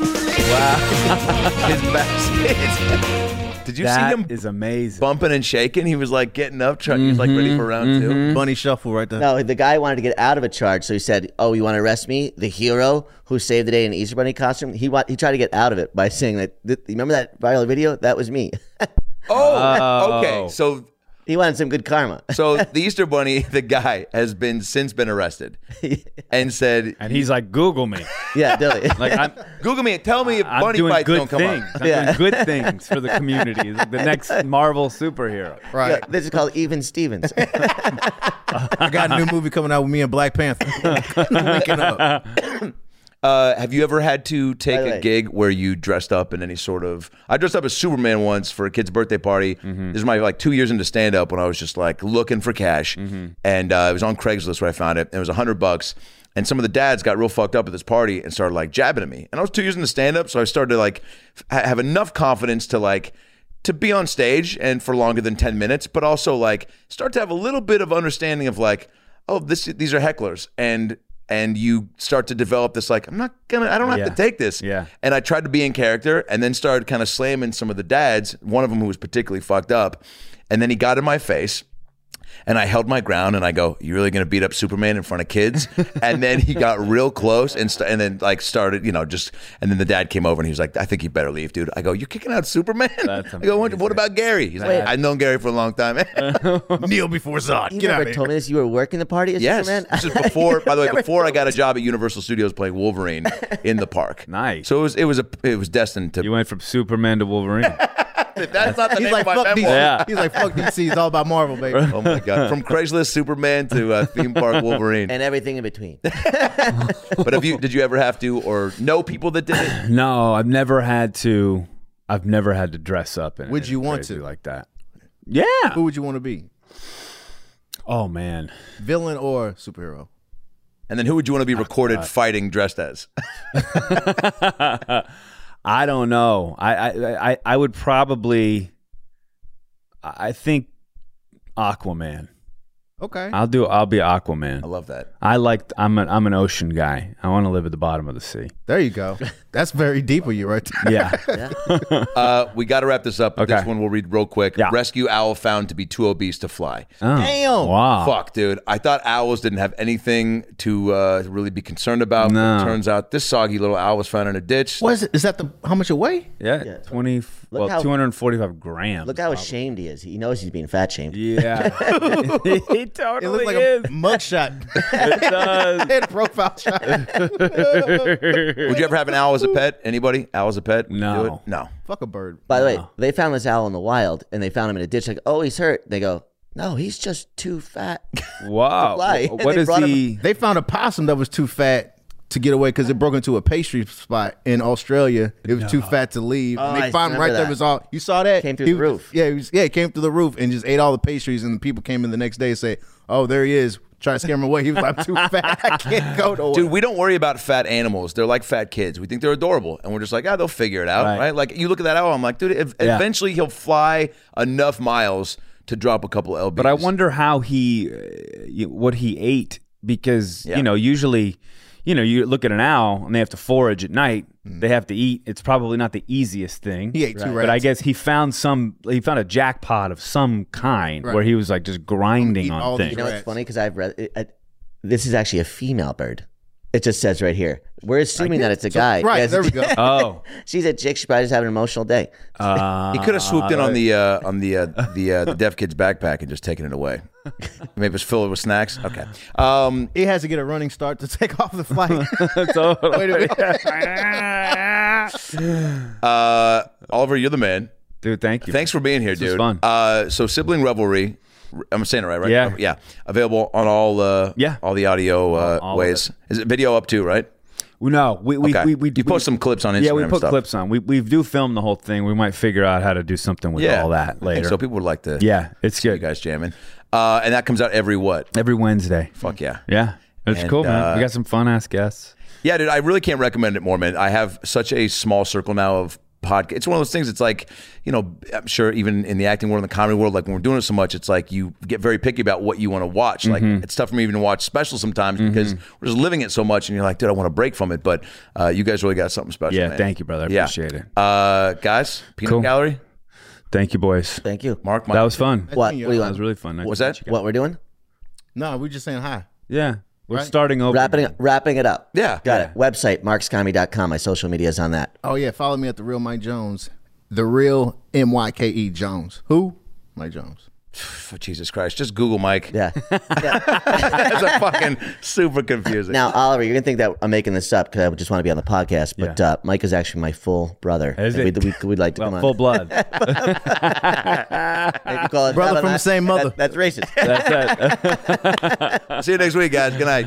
Wow. His basket. Did you That see him is amazing. bumping and shaking? He was like getting up, trying, he was like ready for round two. Mm-hmm. Bunny shuffle right there. No, the guy wanted to get out of a charge, so he said, "Oh, you want to arrest me? The hero who saved the day in an Easter Bunny costume." He wa- he tried to get out of it by saying that. th- remember that viral video? That was me. Oh, oh, okay. So, he wanted some good karma. so the Easter Bunny, the guy, has been since been arrested and said, and he's like, Google me. yeah, Dilly. Like I'm, "Google me and tell me if I'm bunny doing fights good don't come things. up." I'm Yeah. doing good things for the community. He's like the next Marvel superhero. Right. Yeah, this is called Even Stevens. I got a new movie coming out with me and Black Panther. Linking up. Uh, have you ever had to take a gig where you dressed up in any sort of? I dressed up as Superman once for a kid's birthday party. Mm-hmm. This is my like two years into stand up when I was just like looking for cash, Mm-hmm. and uh, it was on Craigslist where I found it. And it was a hundred bucks. And some of the dads got real fucked up at this party and started like jabbing at me. And I was two years into stand up, so I started to like f- have enough confidence to like to be on stage and for longer than 10 minutes, but also like start to have a little bit of understanding of like, oh, this these are hecklers. And and you start to develop this like, I'm not gonna I don't have Yeah. to take this. Yeah. And I tried to be in character and then started kind of slamming some of the dads, one of them who was particularly fucked up. And then he got in my face. And I held my ground, and I go, "You really gonna beat up Superman in front of kids?" and then he got real close, and st- and then like started, you know, just. And then the dad came over, and he was like, "I think you better leave, dude." I go, "You're kicking out Superman?" That's I go, what, "What about Gary?" He's like, "I've known Gary for a long time." Kneel before Zod. You Get never of told here. me this. You were working the party as yes, Superman. this is before. By the way, before I got a job at Universal Studios playing Wolverine in the park. Nice. So it was it was a it was destined to. You went from Superman to Wolverine. That's not the He's name like, of my fuck DC. memoir. Yeah. He's like, fuck DC. It's all about Marvel, baby. Oh my god! From Craigslist Superman to uh, theme park Wolverine. and everything in between. But have you did you ever have to or know people that did it? no, I've never had to. I've never had to dress up. In Would you want to? like that? Yeah. Who would you want to be? Oh man. Villain or superhero? And then who would you want to be recorded fighting dressed as? I don't know. I I I, I would probably. I I think Aquaman. Okay. I'll do. I'll be Aquaman. I love that. I like. I'm an. I'm an ocean guy. I want to live at the bottom of the sea. There you go. That's very deep of you right there. Yeah. Uh, we got to wrap this up. but This one we'll read real quick. Yeah. Rescue owl found to be too obese to fly. Oh, Damn. Wow. Fuck, dude. I thought owls didn't have anything to uh, really be concerned about. but No. it turns out this soggy little owl was found in a ditch. What is it? Is that the how much it weigh? Yeah. Twenty. f- Look Well, how- 245 grams. Look how ashamed he is. He knows he's being fat shamed. Yeah. he It totally looks like is. a mugshot. It does. Head profile shot. Would you ever have an owl as a pet? Anybody? Owl as a pet? Would you No. it? No. Fuck a bird. By the way, they found this owl in the wild and they found him in a ditch. Like, oh, he's hurt. They go, no, he's just too fat. Wow. fly. What They is brought him- he? They found a possum that was too fat to get away because it broke into a pastry spot in Australia. It was too fat to leave. Oh, and they I found him right there. that. It was all you saw that Came through He the was- roof. Yeah, he was, yeah, he came through the roof and just ate all the pastries. And the people came in the next day and say, "Oh, there he is." Try to scare him away. He was like, "I'm too fat. I can't go nowhere." Dude, we don't worry about fat animals. They're like fat kids. We think they're adorable, and we're just like, ah, they'll figure it out, right? Right. Like you look at that owl, I'm like, dude, ev- Yeah. eventually he'll fly enough miles to drop a couple lbs. But I wonder how he, uh, what he ate because Yeah. you know usually, you know, you look at an owl and they have to forage at night. They have to eat. It's probably not the easiest thing. He ate two But I guess he found some. He found a jackpot of some kind Right. where he was like just grinding on things. You know what's funny? Because I've read it, it- this is actually a female bird. It just says right here. We're assuming that it's a guy. right Yes, there we go. Oh, She's a chick. She probably just having an emotional day. uh, he could have swooped in on the uh, on the uh, the uh, the deaf kid's backpack and just taken it away. Maybe it was filled with snacks. Okay. Um, He has to get a running start to take off the flight. totally. Wait a minute. uh, Oliver, you're the man. dude. Thank you. Thanks for being here, was dude. fun. Uh, so sibling revelry. I'm saying it right, right? Yeah. yeah. Available on all uh, Yeah. all the audio uh, all ways. Is it video up too? Right. No, we we, Okay. we, we you post we- some clips on Instagram. Yeah, we put clips on. We we do film the whole thing. We might figure out how to do something with Yeah, all that later. So people would like to. yeah, it's you good. guys jamming. Uh, and that comes out every what? Every Wednesday. Fuck yeah. Yeah, it's And, cool, man. uh, we got some fun ass guests. Yeah, dude, I really can't recommend it more, man. I have such a small circle now of podcast. It's one of those things. It's like, you know, I'm sure even in the acting world, in the comedy world, like when we're doing it so much, it's like you get very picky about what you want to watch. Like Mm-hmm. it's tough for me even to watch specials sometimes because we're just living it so much, and you're like, dude, I want to break from it. But uh, you guys really got something special. Yeah, man. thank you, brother. I Yeah. appreciate it. Uh, guys, Peanut Cool. Gallery, Thank you, boys. Thank you. Mark. That was fun. What? What do you That want? was really fun. Nice Was that- meet you guys. What we're doing? no, we're just saying hi. Yeah, we're Right. starting over. Wrapping it, wrapping it up. Yeah. Got Yeah. it. Website, markscomedy.com. My social media is on that. Oh yeah, follow me at the real Mike Jones. The real M Y K E Jones. Who? Mike Jones. For Jesus Christ, just Google Mike. Yeah. That's a fucking super confusing. now, Oliver, you're going to think that I'm making this up because I just want to be on the podcast, but Yeah. uh, Mike is actually my full brother. Is And it? We'd, we'd, we'd like to Well, come full on. blood. If you call it Brother that, from the that- same mother. that- that's racist. That's it. See you next week, guys. Good night.